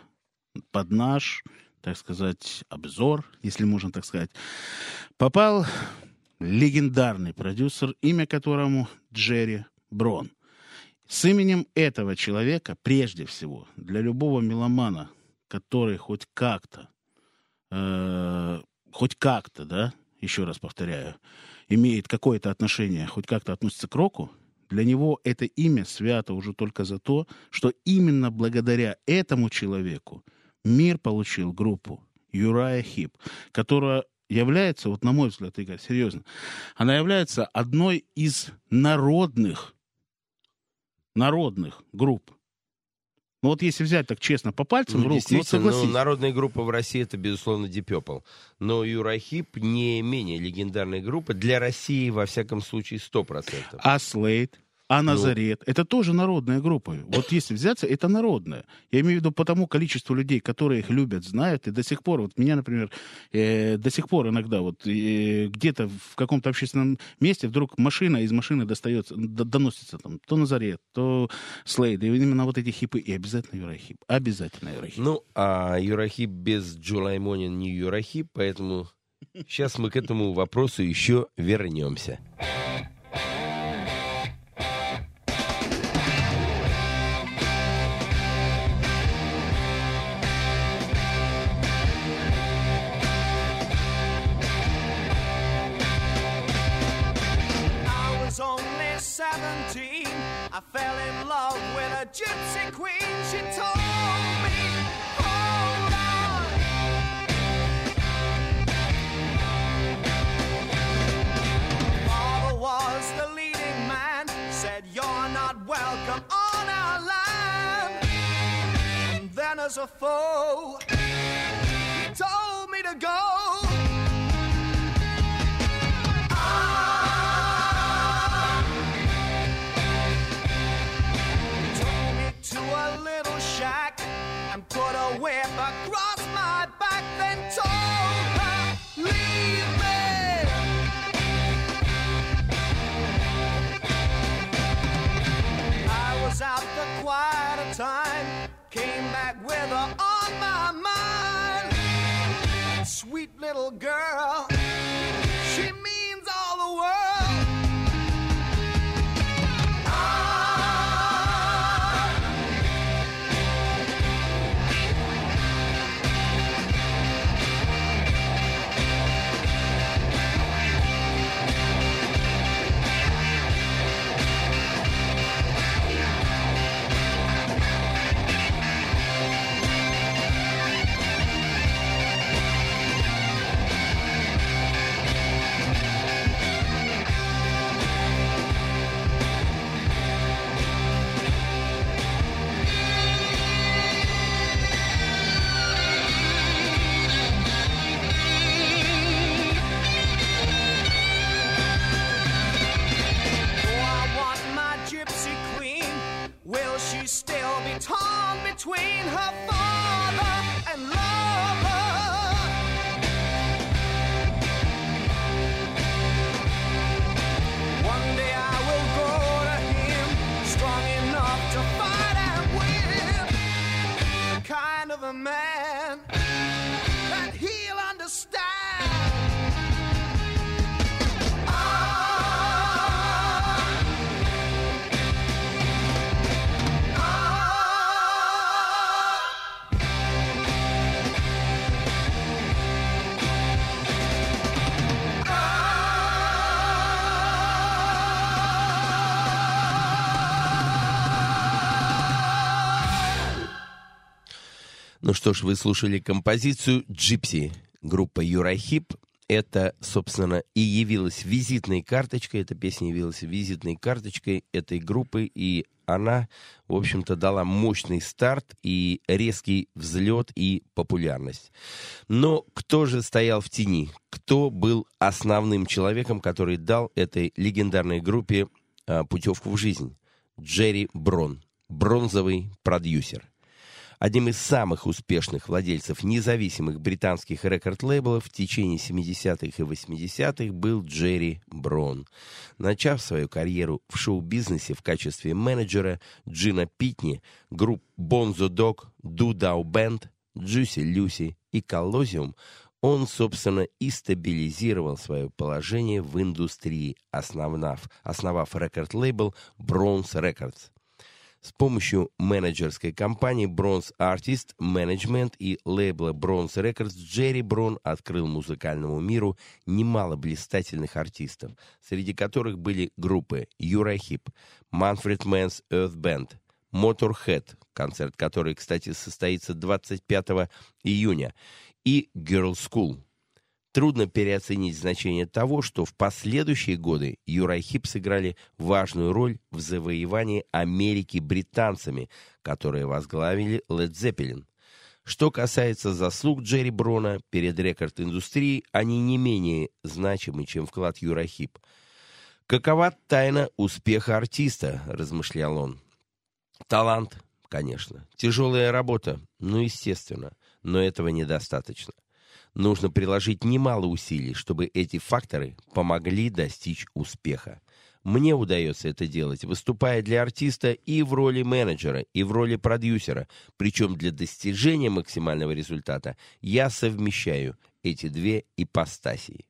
под наш, так сказать, обзор, если можно так сказать, попал легендарный продюсер, имя которому Джерри Брон. С именем этого человека, прежде всего, для любого меломана, который хоть как-то, э, хоть как-то, да, еще раз повторяю, имеет какое-то отношение, хоть как-то относится к року, для него это имя свято уже только за то, что именно благодаря этому человеку мир получил группу Юрая Хип, которая является, вот на мой взгляд, Игорь, серьезно, она является одной из народных, народных групп. Ну вот если взять так честно по пальцам, Ну, рук, ну, ну, согласись. народная группа в России это, безусловно, Purple. Но Юрахип не менее легендарная группа. Для России, во всяком случае, 100%. А Слейд, Ну. А Назарет, это тоже народная группа. Вот если взяться, это народная. Я имею в виду по тому количеству людей, которые их любят, знают, и до сих пор, вот меня, например, э, до сих пор иногда вот э, где-то в каком-то общественном месте вдруг машина из машины достается, д- доносится там то Назарет, то Слейд, и именно вот эти хипы, и обязательно Юрахип, обязательно Юрахип. Ну, а Юрахип без Джулаймонин не Юрахип, поэтому сейчас мы к этому вопросу еще вернемся. A gypsy queen. She told me, hold on. Father was the leading man. Said, You're not welcome on our land. And then, as a foe, he told me to go. Little girl, что ж, вы слушали композицию «Джипси». Группа «Юрахип» это, собственно, и явилась визитной карточкой, эта песня явилась визитной карточкой этой группы, и она, в общем-то, дала мощный старт и резкий взлет и популярность. Но кто же стоял в тени? Кто был основным человеком, который дал этой легендарной группе а, путевку в жизнь? Джерри Брон, бронзовый продюсер. Одним из самых успешных владельцев независимых британских рекорд-лейблов в течение 70-х и 80-х был Джерри Брон. Начав свою карьеру в шоу-бизнесе в качестве менеджера Джина Питни, групп Dog, Dudau Band, Juicy Lucy и Коллозиум, он, собственно, и стабилизировал свое положение в индустрии, основав, основав рекорд-лейбл Bronze Records. С помощью менеджерской компании Bronze Artist Management и лейбла Bronze Records Джерри Брон открыл музыкальному миру немало блистательных артистов, среди которых были группы Юра Хип, Manfred Mann's Earth Band, Motorhead, концерт которой, кстати, состоится 25 июня, и Girl School – Трудно переоценить значение того, что в последующие годы Юра и Хип сыграли важную роль в завоевании Америки британцами, которые возглавили Led Zeppelin. Что касается заслуг Джерри Брона перед рекорд-индустрией, они не менее значимы, чем вклад Юра Хип. «Какова тайна успеха артиста?» – размышлял он. «Талант, конечно. Тяжелая работа, ну, естественно. Но этого недостаточно нужно приложить немало усилий, чтобы эти факторы помогли достичь успеха. Мне удается это делать, выступая для артиста и в роли менеджера, и в роли продюсера. Причем для достижения максимального результата я совмещаю эти две ипостасии.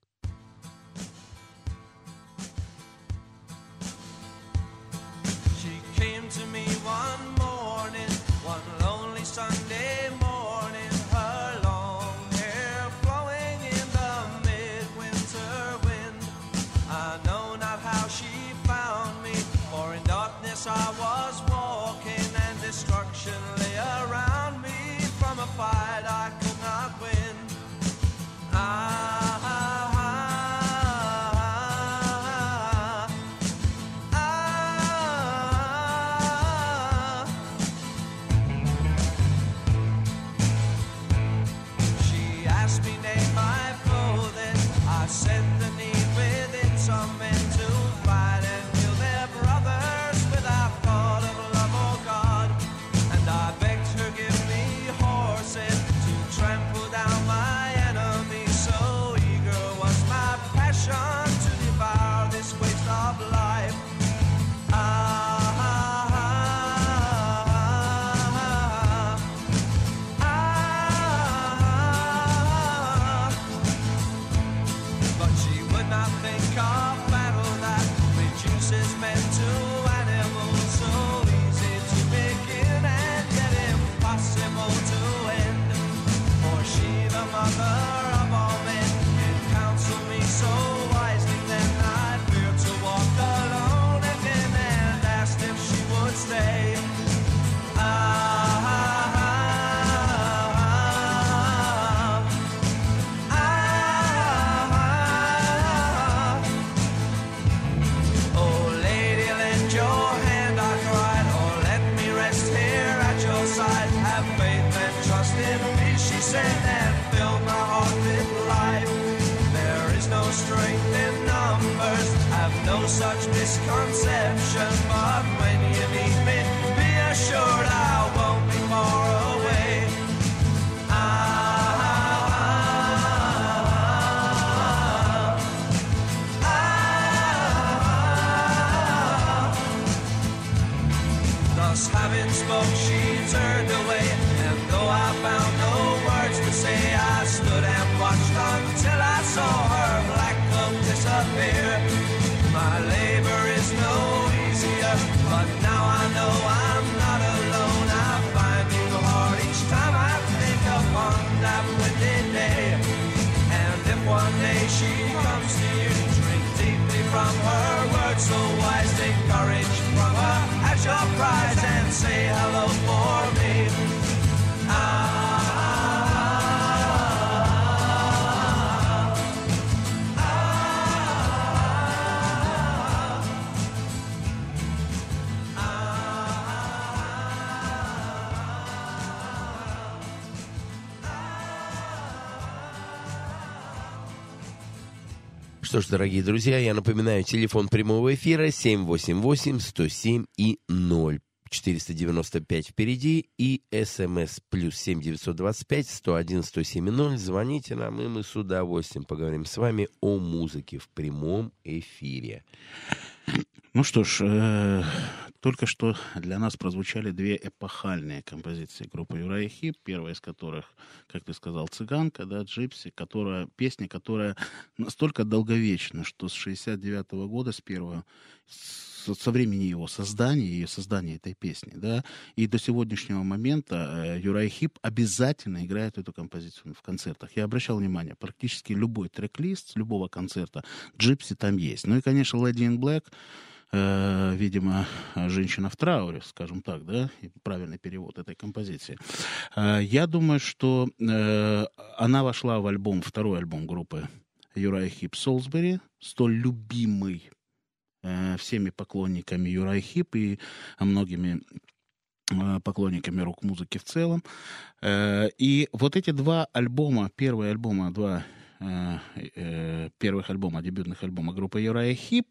My labor is no easier, but now I know I'm not alone. I find you hard each time I think upon that windy day. And if one day she comes to you, drink deeply from her. Что ж, дорогие друзья, я напоминаю, телефон прямого эфира 788-107 и 0. 495 впереди и смс плюс 7925 101 107 0. Звоните нам, и мы с удовольствием поговорим с вами о музыке в прямом эфире. Ну что ж, э, только что для нас прозвучали две эпохальные композиции группы Юрая Хип, первая из которых, как ты сказал, «Цыганка», да, «Gypsy», которая, песня, которая настолько долговечна, что с 69 -го года, с первого, с, со времени его создания, ее создания этой песни, да, и до сегодняшнего момента э, Uriah Heep обязательно играет эту композицию в концертах. Я обращал внимание, практически любой трек-лист любого концерта «Gypsy» там есть. Ну и, конечно, «Lady in Black», э, видимо, женщина в трауре, скажем так, да, правильный перевод этой композиции. Э, я думаю, что э, она вошла в альбом, второй альбом группы Uriah Heep Salisbury, столь любимый э, всеми поклонниками Uriah Heep и многими э, поклонниками рок-музыки в целом. Э, и вот эти два альбома, первые альбомы, два первых альбома, дебютных альбома группы Uriah Heep,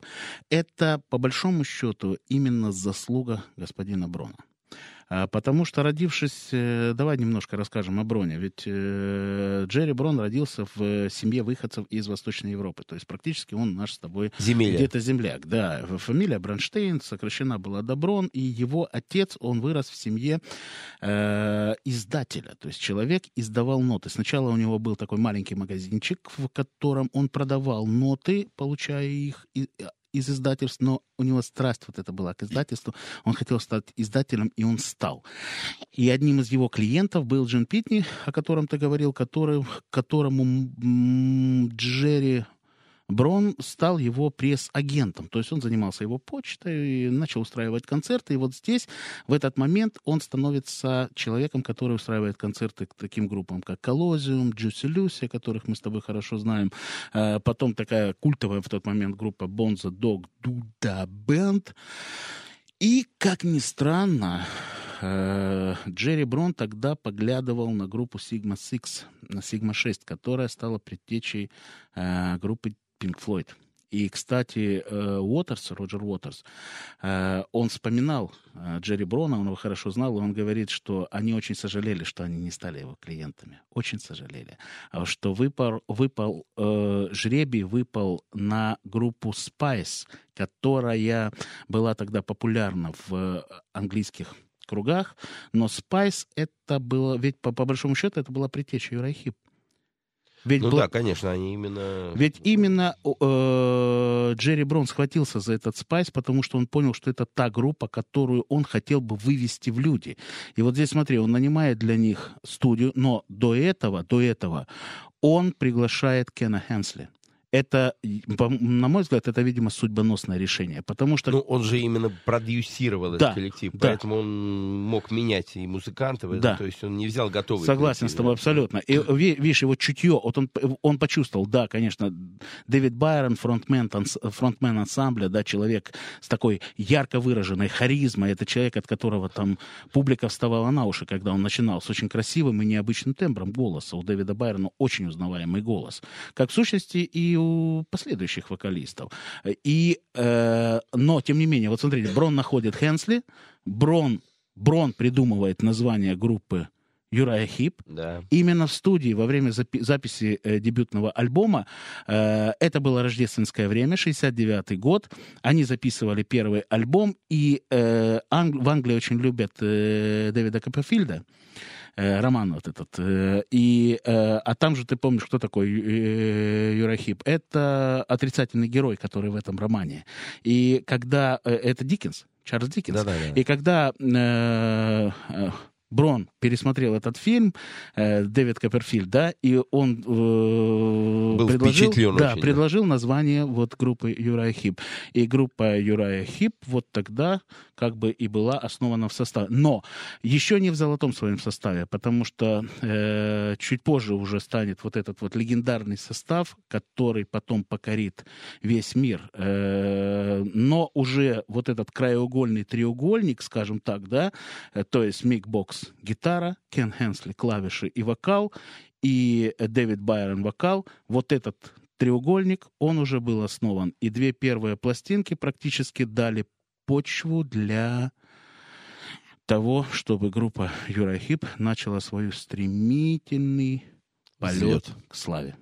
это, по большому счету, именно заслуга господина Брона. А, потому что, родившись... Э, давай немножко расскажем о Броне. Ведь э, Джерри Брон родился в семье выходцев из Восточной Европы. То есть практически он наш с тобой Земеля. где-то земляк. Да, фамилия Бронштейн сокращена была до Брон, и его отец, он вырос в семье э, издателя. То есть человек издавал ноты. Сначала у него был такой маленький магазинчик, в котором он продавал ноты, получая их из издательств, но у него страсть вот это была к издательству. Он хотел стать издателем, и он стал. И одним из его клиентов был Джин Питни, о котором ты говорил, который, которому Джерри Брон стал его пресс-агентом. То есть он занимался его почтой, и начал устраивать концерты. И вот здесь, в этот момент, он становится человеком, который устраивает концерты к таким группам, как Колозиум, Джуси Люси, которых мы с тобой хорошо знаем. А потом такая культовая в тот момент группа Бонза Dog Duda Band. И, как ни странно, э, Джерри Брон тогда поглядывал на группу Sigma Six, на Sigma 6, которая стала предтечей э, группы Pink Floyd. И, кстати, э, Уотерс, Роджер Уотерс, э, он вспоминал э, Джерри Брона, он его хорошо знал, и он говорит, что они очень сожалели, что они не стали его клиентами. Очень сожалели. А что выпал, выпал жребий выпал на группу Spice, которая была тогда популярна в английских кругах, но Spice это было, ведь по, по большому счету это была притеча Юрайхип. Ведь ну бл... да, конечно, они именно... Ведь именно э, Джерри Брон схватился за этот спайс, потому что он понял, что это та группа, которую он хотел бы вывести в люди. И вот здесь, смотри, он нанимает для них студию, но до этого, до этого он приглашает Кена Хенсли это, на мой взгляд, это, видимо, судьбоносное решение, потому что... Ну, он же именно продюсировал да, этот коллектив, да. поэтому он мог менять и музыкантов, да. то есть он не взял готовый Согласен коллектив, с тобой абсолютно. И видишь, его чутье, вот он, он почувствовал, да, конечно, Дэвид Байрон, фронтмен, фронтмен ансамбля, да, человек с такой ярко выраженной харизмой, это человек, от которого там публика вставала на уши, когда он начинал, с очень красивым и необычным тембром голоса. У Дэвида Байрона очень узнаваемый голос. Как в сущности и у последующих вокалистов. И, э, но, тем не менее, вот смотрите, Брон находит Хенсли, Брон, Брон придумывает название группы Юрая Хип. Да. Именно в студии во время запи- записи э, дебютного альбома, э, это было рождественское время, 69-й год, они записывали первый альбом, и э, Англ- в Англии очень любят э, Дэвида Копперфильда. Э, роман вот этот. Э, и, э, а там же ты помнишь, кто такой Юрахип? Это отрицательный герой, который в этом романе. И когда... Это Диккенс, Чарльз Диккенс. Да-да-да. И когда Брон пересмотрел этот фильм, э, Дэвид Копперфильд, да, и он э, Был предложил, да, очень, предложил да. название вот группы Юрая Хип. И группа Юрая Хип вот тогда как бы и была основана в составе. Но еще не в золотом своем составе, потому что э, чуть позже уже станет вот этот вот легендарный состав, который потом покорит весь мир. Э, но уже вот этот краеугольный треугольник, скажем так, да, э, то есть Гитара, Кен Хенсли клавиши и вокал, и Дэвид Байрон вокал. Вот этот треугольник, он уже был основан. И две первые пластинки практически дали почву для того, чтобы группа Юрахип начала свой стремительный полет Взлет. к славе.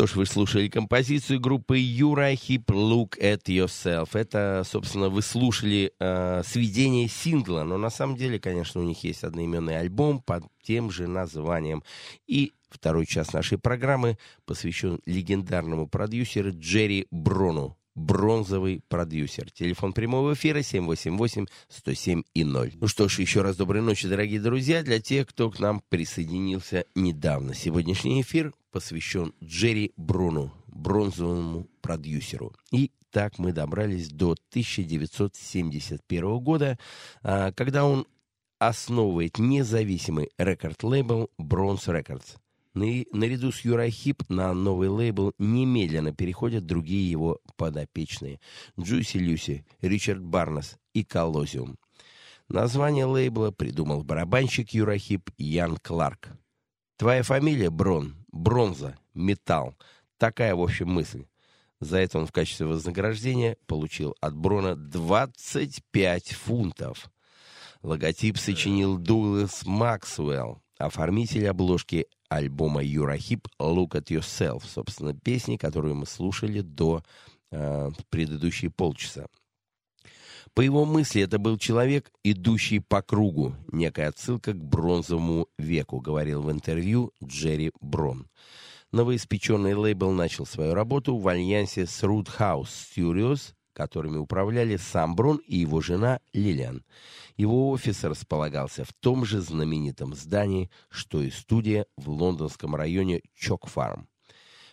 Что ж, вы слушали композицию группы Юра Хип «Look at Yourself». Это, собственно, вы слушали э, сведение сингла, но на самом деле, конечно, у них есть одноименный альбом под тем же названием. И второй час нашей программы посвящен легендарному продюсеру Джерри Брону. Бронзовый продюсер. Телефон прямого эфира 788-107 и 0. Ну что ж, еще раз доброй ночи, дорогие друзья, для тех, кто к нам присоединился недавно. Сегодняшний эфир посвящен Джерри Бруну, бронзовому продюсеру. И так мы добрались до 1971 года, а, когда он основывает независимый рекорд-лейбл Bronze. На- Наряду с Uriah Heep на новый лейбл немедленно переходят другие его подопечные. Джуси Люси, Ричард Барнес и Colosseum. Название лейбла придумал барабанщик Uriah Heep Ян Кларк. Твоя фамилия Брон, бронза, металл. Такая, в общем, мысль. За это он в качестве вознаграждения получил от Брона 25 фунтов. Логотип сочинил Дуглас Максвелл, оформитель обложки альбома Юрахип «Look at Yourself», собственно, песни, которую мы слушали до э, предыдущие полчаса. По его мысли, это был человек, идущий по кругу, некая отсылка к бронзовому веку, говорил в интервью Джерри Брон. Новоиспеченный лейбл начал свою работу в альянсе с Roothouse Studios, которыми управляли сам Брон и его жена Лилиан. Его офис располагался в том же знаменитом здании, что и студия в лондонском районе Чок-Фарм.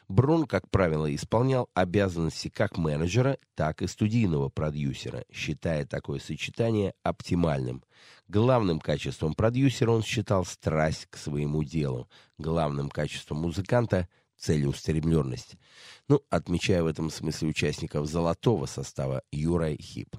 Брун, как правило, исполнял обязанности как менеджера, так и студийного продюсера, считая такое сочетание оптимальным. Главным качеством продюсера он считал страсть к своему делу, главным качеством музыканта — целеустремленность. Ну, отмечая в этом смысле участников золотого состава Юра и Хип.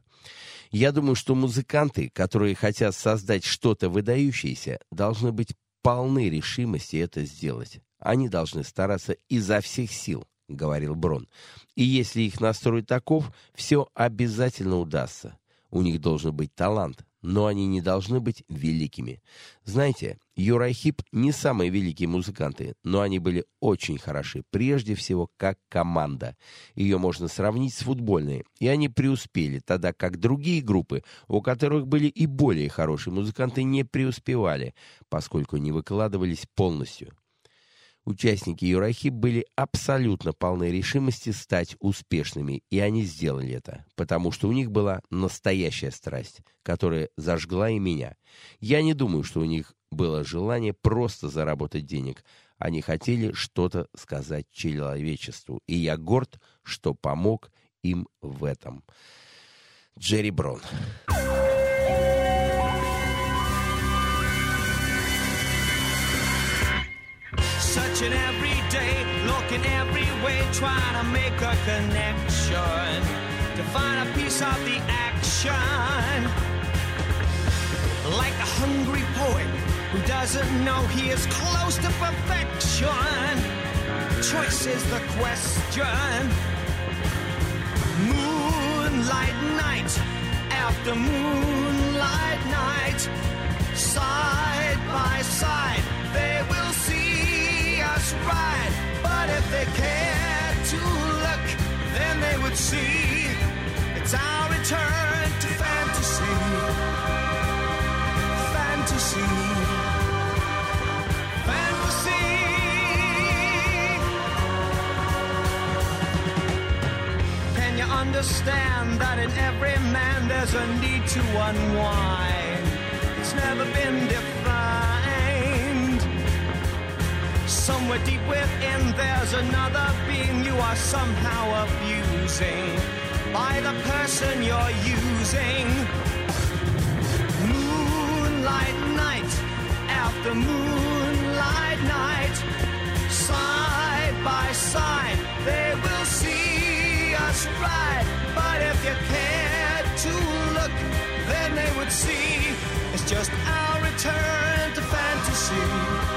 Я думаю, что музыканты, которые хотят создать что-то выдающееся, должны быть полны решимости это сделать. Они должны стараться изо всех сил, — говорил Брон. И если их настрой таков, все обязательно удастся. У них должен быть талант, но они не должны быть великими. Знаете, Юра и Хип не самые великие музыканты, но они были очень хороши, прежде всего как команда. Ее можно сравнить с футбольной, и они преуспели, тогда как другие группы, у которых были и более хорошие музыканты, не преуспевали, поскольку не выкладывались полностью. Участники Юрахи были абсолютно полны решимости стать успешными, и они сделали это, потому что у них была настоящая страсть, которая зажгла и меня. Я не думаю, что у них было желание просто заработать денег. Они хотели что-то сказать человечеству, и я горд, что помог им в этом. Джерри Брон. Searching every day, looking every way, trying to make a connection to find a piece of the action. Like a hungry poet who doesn't know he is close to perfection. Choice is the question. Moonlight night after moonlight night, side by side, us. But if they care to look, then they would see it's our return to fantasy. Fantasy. Fantasy. Can you understand that in every man there's a need to unwind? It's never been defined. Somewhere deep within there's another being you are somehow abusing by the person you're using. Moonlight night after moonlight night, side by side, they will see us ride. But if you cared to look, then they would see it's just our return to fantasy.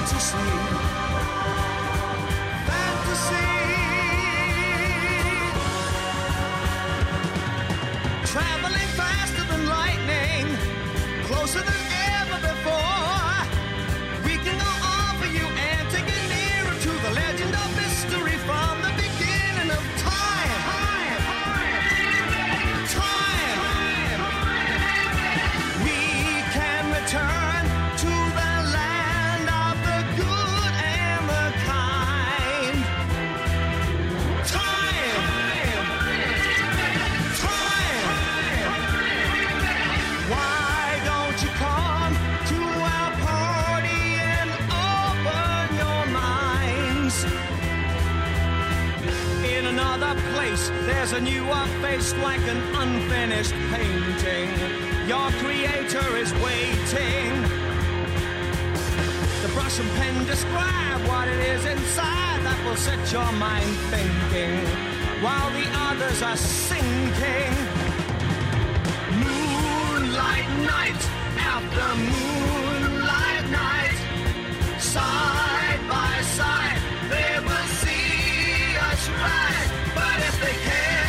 Fantasy. Traveling faster than lightning, closer than ever before. Describe what it is inside that will set your mind thinking, while the others are sinking. Moonlight night after moonlight night, side by side, they will see us ride. But if they care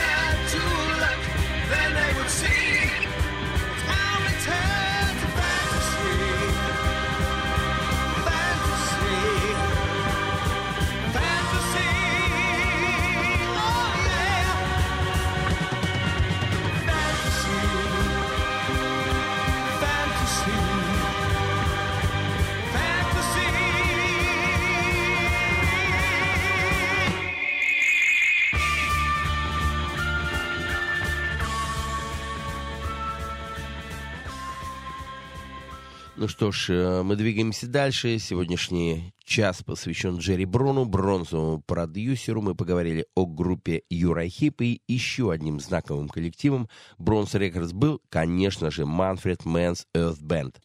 что ж, э, мы двигаемся дальше. Сегодняшний час посвящен Джерри Брону, бронзовому продюсеру. Мы поговорили о группе Uriah Heep и еще одним знаковым коллективом Bronze Records был, конечно же, Manfred Mann's Earth Band.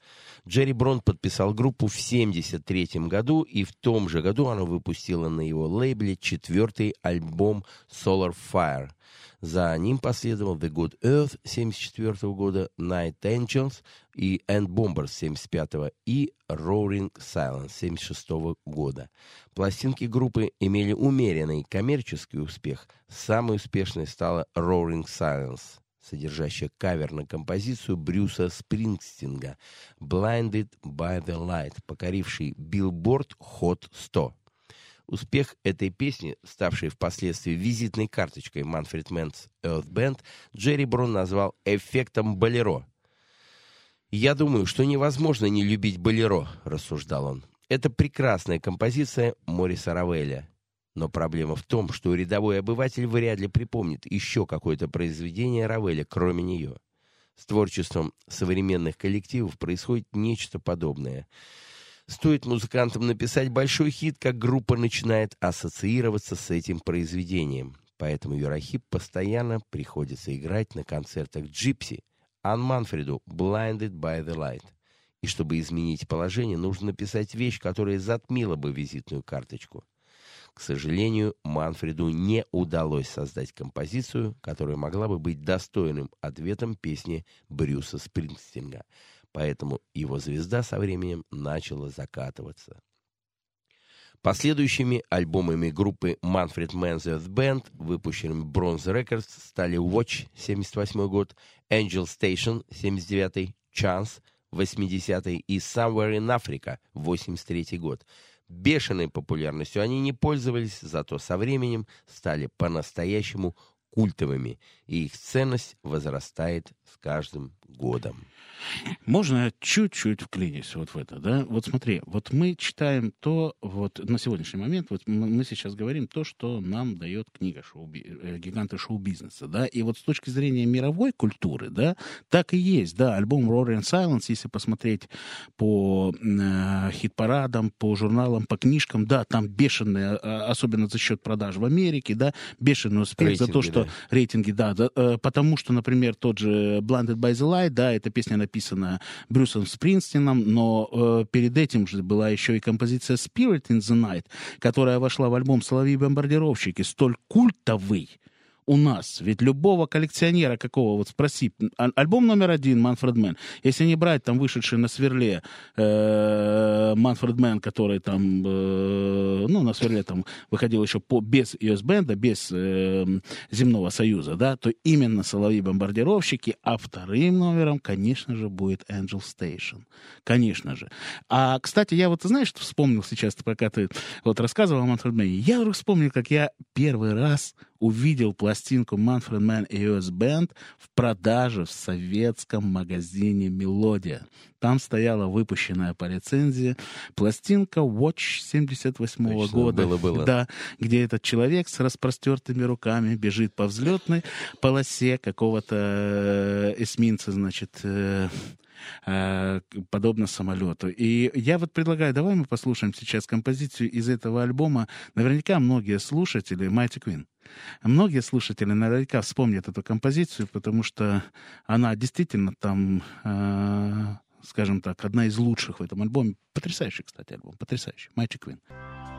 Джерри Брон подписал группу в 1973 году, и в том же году она выпустила на его лейбле четвертый альбом Solar Fire. За ним последовал The Good Earth 1974 года, Nightingales и End Bombers 1975 и Roaring Silence 1976 года. Пластинки группы имели умеренный коммерческий успех. Самой успешной стала Roaring Silence содержащая кавер на композицию Брюса Спрингстинга «Blinded by the Light», покоривший Billboard Hot 100. Успех этой песни, ставшей впоследствии визитной карточкой Manfred Mann's Earth Band, Джерри Брун назвал «эффектом болеро». «Я думаю, что невозможно не любить болеро», — рассуждал он. «Это прекрасная композиция Мориса Равеля. Но проблема в том, что рядовой обыватель вряд ли припомнит еще какое-то произведение Равеля, кроме нее. С творчеством современных коллективов происходит нечто подобное — Стоит музыкантам написать большой хит, как группа начинает ассоциироваться с этим произведением. Поэтому Юрахип постоянно приходится играть на концертах Джипси, а Манфреду «Blinded by the Light». И чтобы изменить положение, нужно написать вещь, которая затмила бы визитную карточку. К сожалению, Манфреду не удалось создать композицию, которая могла бы быть достойным ответом песни Брюса Спрингстинга — поэтому его звезда со временем начала закатываться. Последующими альбомами группы Manfred Mann's Band, выпущенными Bronze Records, стали Watch 78 год, Angel Station 79 Chance 80 и Somewhere in Africa 83 год. Бешеной популярностью они не пользовались, зато со временем стали по-настоящему культовыми, и их ценность возрастает с каждым годом. Можно я чуть-чуть вклинюсь вот в это, да? Вот смотри, вот мы читаем то, вот на сегодняшний момент, вот мы сейчас говорим то, что нам дает книга шоу, э, «Гиганты шоу-бизнеса», да? И вот с точки зрения мировой культуры, да, так и есть, да, альбом Roaring Silence, если посмотреть по э, хит-парадам, по журналам, по книжкам, да, там бешеные, а, особенно за счет продаж в Америке, да, бешеный успех рейтинги, за то, что да. рейтинги, да, да, э, потому что, например, тот же Blinded by the Light, да, эта песня написана Брюсом Спринстином, но э, перед этим же была еще и композиция Spirit in the Night, которая вошла в альбом «Соловьи-бомбардировщики», столь культовый, у нас. Ведь любого коллекционера какого, вот спроси, альбом номер один Манфред Мэн, если не брать там вышедший на сверле Манфред Мэн, который там, э, ну, на сверле там выходил еще по, без Earth Band а, без э, Земного Союза, да, то именно Соловьи-бомбардировщики, а вторым номером, конечно же, будет Angel Station. Конечно же. А, кстати, я вот, знаешь, что вспомнил сейчас, пока ты вот рассказывал о Манфред Мэне, я вдруг вспомнил, как я первый раз увидел пластинку Manfred Mann US Band в продаже в советском магазине «Мелодия». Там стояла выпущенная по лицензии пластинка Watch 78 -го года. Было, было. Да, где этот человек с распростертыми руками бежит по взлетной полосе какого-то э, эсминца, значит, э, подобно самолету. И я вот предлагаю, давай мы послушаем сейчас композицию из этого альбома. Наверняка многие слушатели Mighty Queen. Многие слушатели наверняка вспомнят эту композицию, потому что она действительно там, э, скажем так, одна из лучших в этом альбоме. Потрясающий, кстати, альбом, потрясающий. Magic Queen.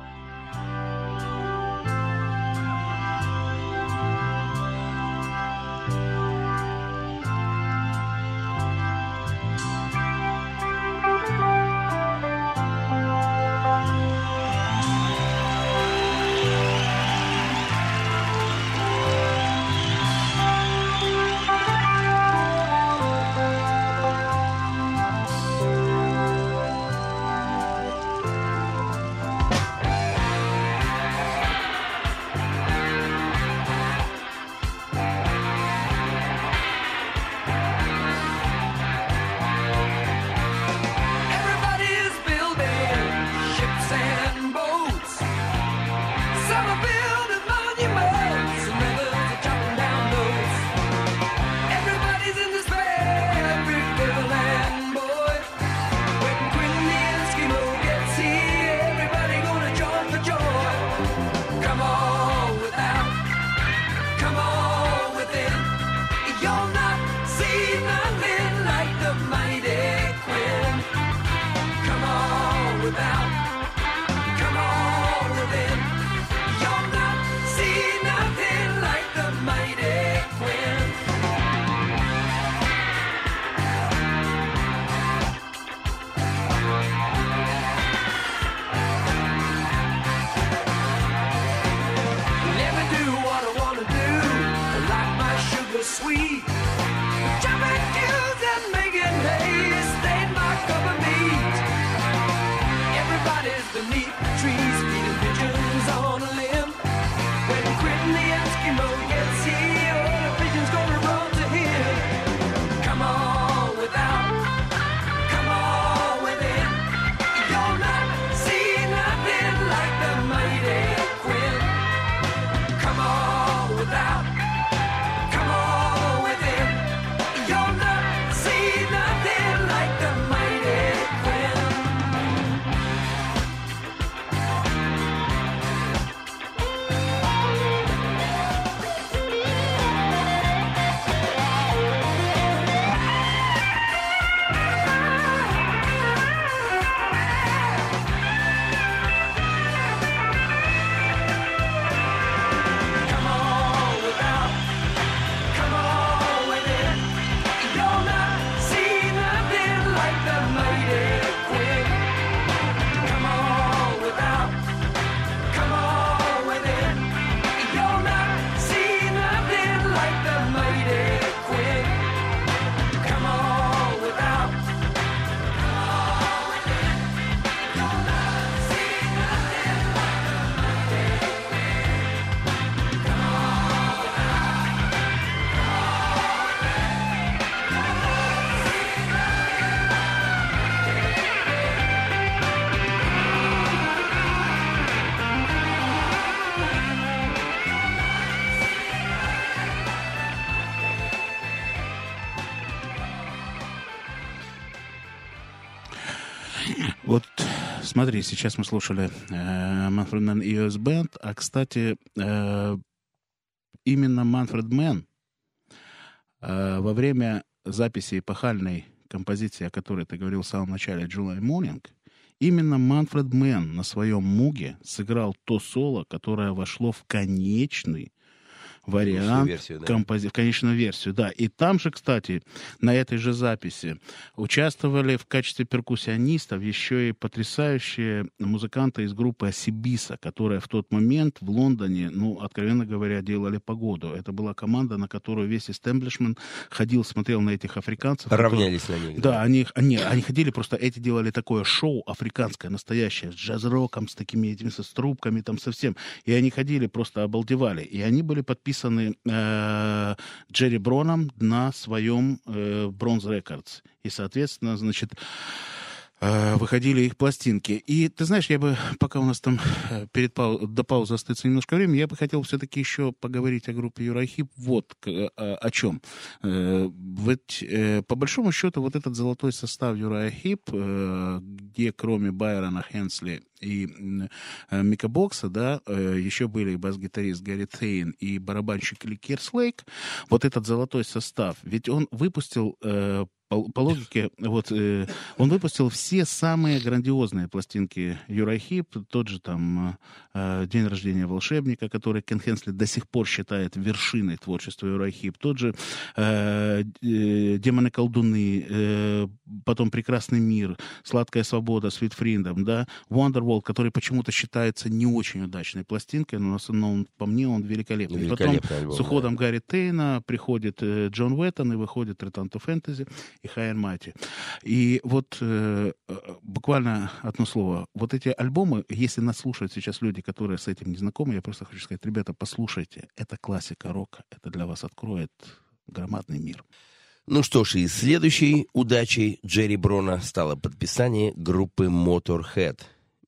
Смотри, сейчас мы слушали э, Manfred Mann's Earth Band, а, кстати, э, именно Манфред Мэн э, во время записи эпохальной композиции, о которой ты говорил в самом начале, July Morning, именно Манфред Мэн на своем муге сыграл то соло, которое вошло в конечный вариант, версию, да. компози- конечную версию, да. И там же, кстати, на этой же записи участвовали в качестве перкуссионистов еще и потрясающие музыканты из группы Асибиса, которая в тот момент в Лондоне, ну, откровенно говоря, делали погоду. Это была команда, на которую весь истеблишмент ходил, смотрел на этих африканцев. Равнялись на них. Да, они, они, они ходили просто, эти делали такое шоу африканское, настоящее, с джаз-роком, с такими этими, со, с трубками, там, совсем. И они ходили, просто обалдевали. И они были подписаны э, Джерри Броном на своем э, Bronze Records. И, соответственно, значит, выходили их пластинки. И ты знаешь, я бы, пока у нас там э, перед пау- до паузы остается немножко времени, я бы хотел все-таки еще поговорить о группе Юрахип. Вот э, о чем. Э, Ведь, э, по большому счету, вот этот золотой состав Юрахип, э, где кроме Байрона Хенсли и э, Мика Бокса, да, э, еще были бас-гитарист Гарри Тейн и барабанщик Ли Керслейк, вот этот золотой состав, ведь он выпустил э, по, по логике, вот, э, он выпустил все самые грандиозные пластинки Юрахип, тот же там э, «День рождения волшебника», который Кен Хенсли до сих пор считает вершиной творчества Юрахип, тот же э, э, «Демоны колдуны», э, потом «Прекрасный мир», «Сладкая свобода», «Sweet Freedom», да, «Wonderwall», который почему-то считается не очень удачной пластинкой, но, но по мне он великолепный. Великолепный Потом альбом, с да. уходом Гарри Тейна приходит э, Джон Уэттон и выходит «Return to Fantasy» и High. И вот э, э, буквально одно слово. Вот эти альбомы, если нас слушают сейчас люди, которые с этим не знакомы, я просто хочу сказать, ребята, послушайте, это классика рока, это для вас откроет громадный мир. Ну что ж, и следующей удачей Джерри Брона стало подписание группы Motorhead.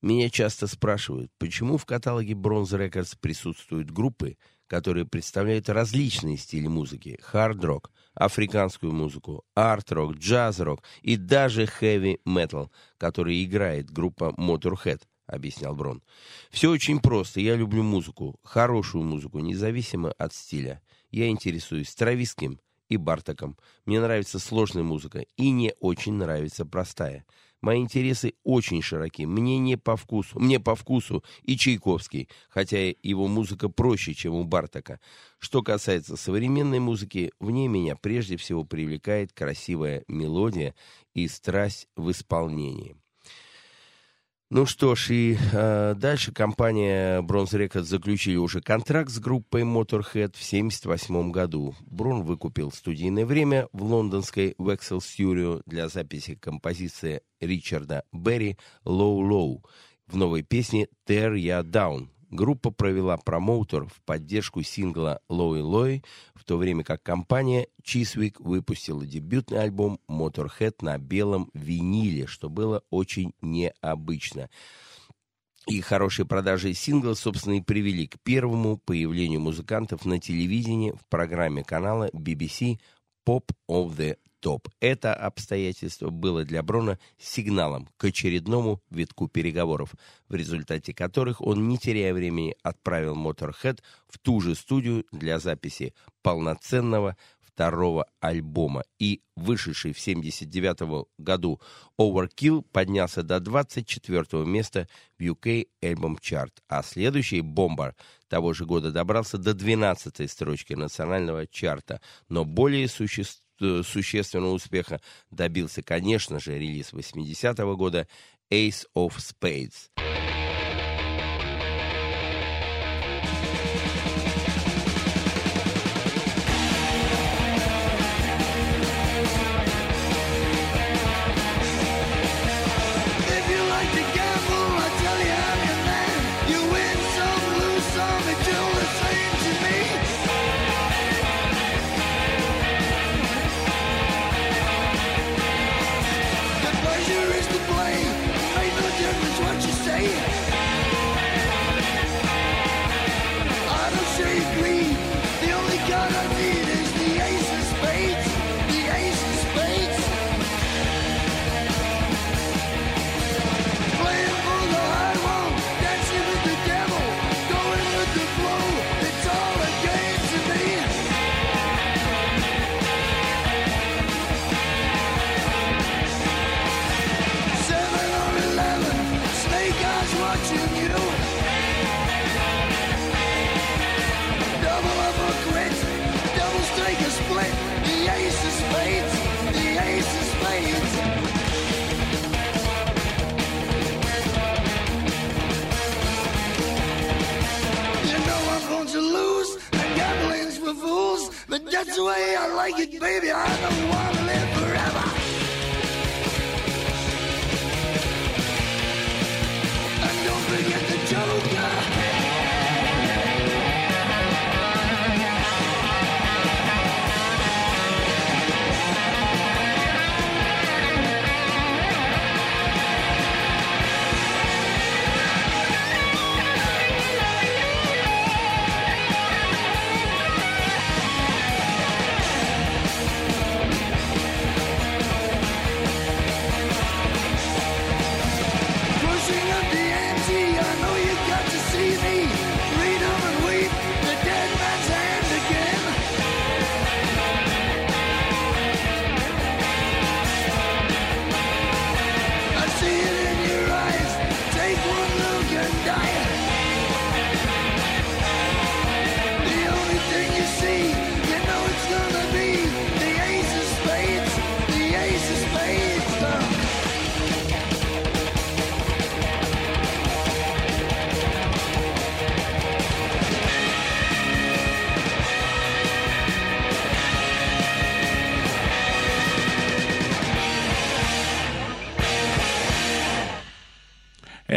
Меня часто спрашивают, почему в каталоге Bronze Records присутствуют группы, которые представляют различные стили музыки. Хард-рок, африканскую музыку, арт-рок, джаз-рок и даже хэви-метал, который играет группа Motorhead, объяснял Брон. Все очень просто. Я люблю музыку, хорошую музыку, независимо от стиля. Я интересуюсь Стрависким и Бартаком. Мне нравится сложная музыка и не очень нравится простая. Мои интересы очень широки. Мне не по вкусу. Мне по вкусу и Чайковский, хотя его музыка проще, чем у Бартака. Что касается современной музыки, в ней меня прежде всего привлекает красивая мелодия и страсть в исполнении. Ну что ж, и э, дальше компания Bronze Records заключили уже контракт с группой Motorhead в 1978 году. Брон выкупил студийное время в лондонской Wexel Studio для записи композиции Ричарда Берри «Low Low» в новой песне «Tear Ya Down». Группа провела промоутер в поддержку сингла «Lowy Loy», в то время как компания Chiswick выпустила дебютный альбом Motorhead на белом виниле, что было очень необычно. И хорошие продажи сингла, собственно, и привели к первому появлению музыкантов на телевидении в программе канала BBC Pop of the Top. Это обстоятельство было для Брона сигналом к очередному витку переговоров, в результате которых он, не теряя времени, отправил Motorhead в ту же студию для записи полноценного второго альбома. И вышедший в 1979 году Overkill поднялся до 24 места в UK Album Chart, а следующий Bomber того же года добрался до 12 строчки национального чарта, но более существ- э, существенного успеха добился, конечно же, релиз 80 года Ace of Spades. watching you. Double up or quit, doubles take a split. The ace of spades, the ace of spades You know I'm going to lose, and gambling's for fools. But that's the way I like it, baby, I don't wanna live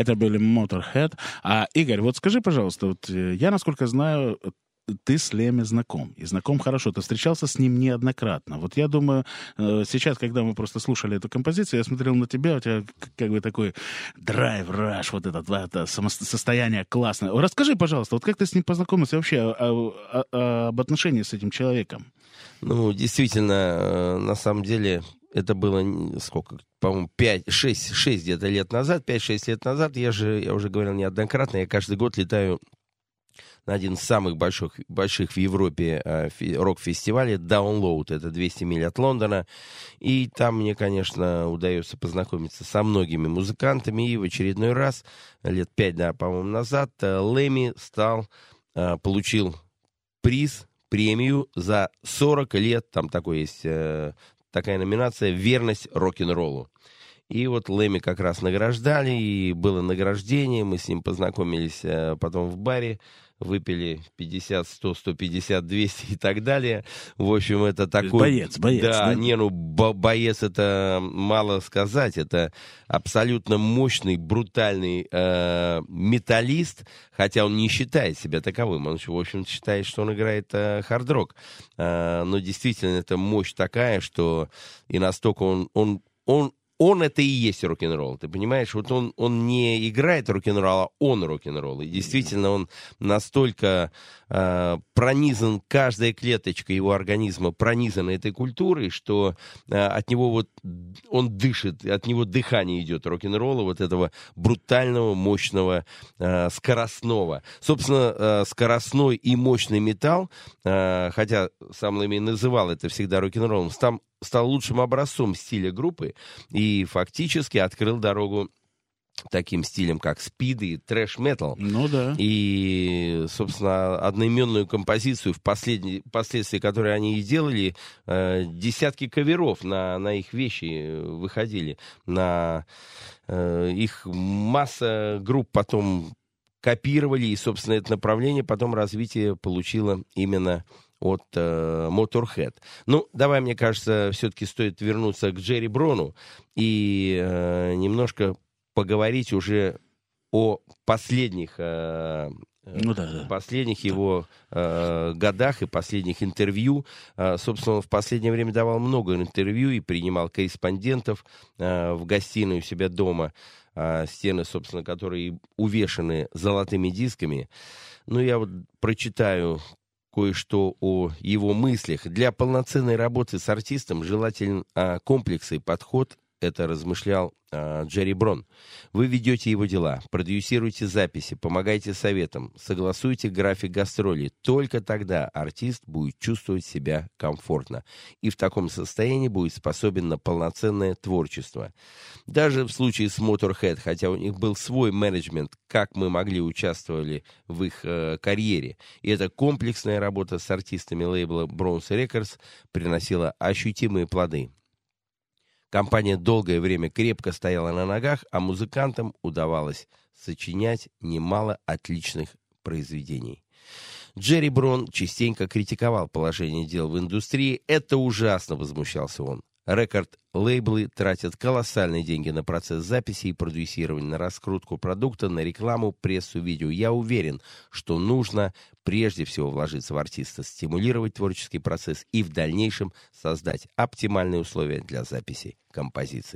Это были Motorhead. А, Игорь, вот скажи, пожалуйста, вот э, я, насколько знаю, ты с Леми знаком. И знаком хорошо. Ты встречался с ним неоднократно. Вот я думаю, э, сейчас, когда мы просто слушали эту композицию, я смотрел на тебя, у тебя как бы такой драйв, раш, вот это, это состояние классное. Расскажи, пожалуйста, вот как ты с ним познакомился вообще о- о- о- об отношении с этим человеком? Ну, действительно, э, на самом деле, это было сколько, по-моему, 5, 6, 6 где-то лет назад, 5-6 лет назад. Я же, я уже говорил неоднократно, я каждый год летаю на один из самых больших, больших в Европе э, рок-фестивалей Download. Это 200 миль от Лондона. И там мне, конечно, удается познакомиться со многими музыкантами. И в очередной раз, лет 5, да, по-моему, назад, э, Лэми стал, э, получил приз, премию за 40 лет. Там такой есть э, такая номинация «Верность рок-н-роллу». И вот Лэми как раз награждали, и было награждение, мы с ним познакомились э, потом в баре, выпили 50, 100, 150, 200 и так далее. В общем, это такой... боец, боец, Да, да? не, ну, бо- боец это мало сказать, это абсолютно мощный, брутальный э, металлист, хотя он не считает себя таковым, он, в общем считает, что он играет э, хард-рок. Э, но действительно, это мощь такая, что и настолько он, он, он он это и есть рок-н-ролл, ты понимаешь? Вот он, он не играет рок-н-ролл, а он рок-н-ролл. И действительно, он настолько э, пронизан, каждая клеточка его организма пронизана этой культурой, что э, от него вот, он дышит, от него дыхание идет рок-н-ролла, вот этого брутального, мощного, э, скоростного. Собственно, скоростной и мощный металл, хотя сам Лэми называл это всегда рок-н-роллом, стал лучшим образцом стиля группы и фактически открыл дорогу таким стилям, как спид и трэш-метал. Ну да. И, собственно, одноименную композицию, впоследствии которой они и делали, э, десятки каверов на, на их вещи выходили. На э, их масса групп потом копировали, и, собственно, это направление потом развитие получило именно от э, Motorhead. Ну, давай, мне кажется, все-таки стоит вернуться к Джерри Брону и э, немножко поговорить уже о последних э, э, Ну да, да. последних его э, годах и последних интервью. Э, собственно, он в последнее время давал много интервью и принимал корреспондентов э, в гостиной у себя дома. Э, стены, собственно, которые увешаны золотыми дисками. Ну, я вот прочитаю кое-что о его мыслях. Для полноценной работы с артистом желателен а, комплексный подход это размышлял э, Джерри Брон. Вы ведете его дела, продюсируете записи, помогаете советам, согласуете график гастролей. Только тогда артист будет чувствовать себя комфортно и в таком состоянии будет способен на полноценное творчество. Даже в случае с Motorhead, хотя у них был свой менеджмент, как мы могли участвовали в их э, карьере, и эта комплексная работа с артистами лейбла Bronze Records приносила ощутимые плоды. Компания долгое время крепко стояла на ногах, а музыкантам удавалось сочинять немало отличных произведений. Джерри Брон частенько критиковал положение дел в индустрии. Это ужасно, возмущался он. Рекорд-лейблы тратят колоссальные деньги на процесс записи и продюсирования, на раскрутку продукта, на рекламу, прессу, видео. Я уверен, что нужно прежде всего вложиться в артиста, стимулировать творческий процесс и в дальнейшем создать оптимальные условия для записи композиции.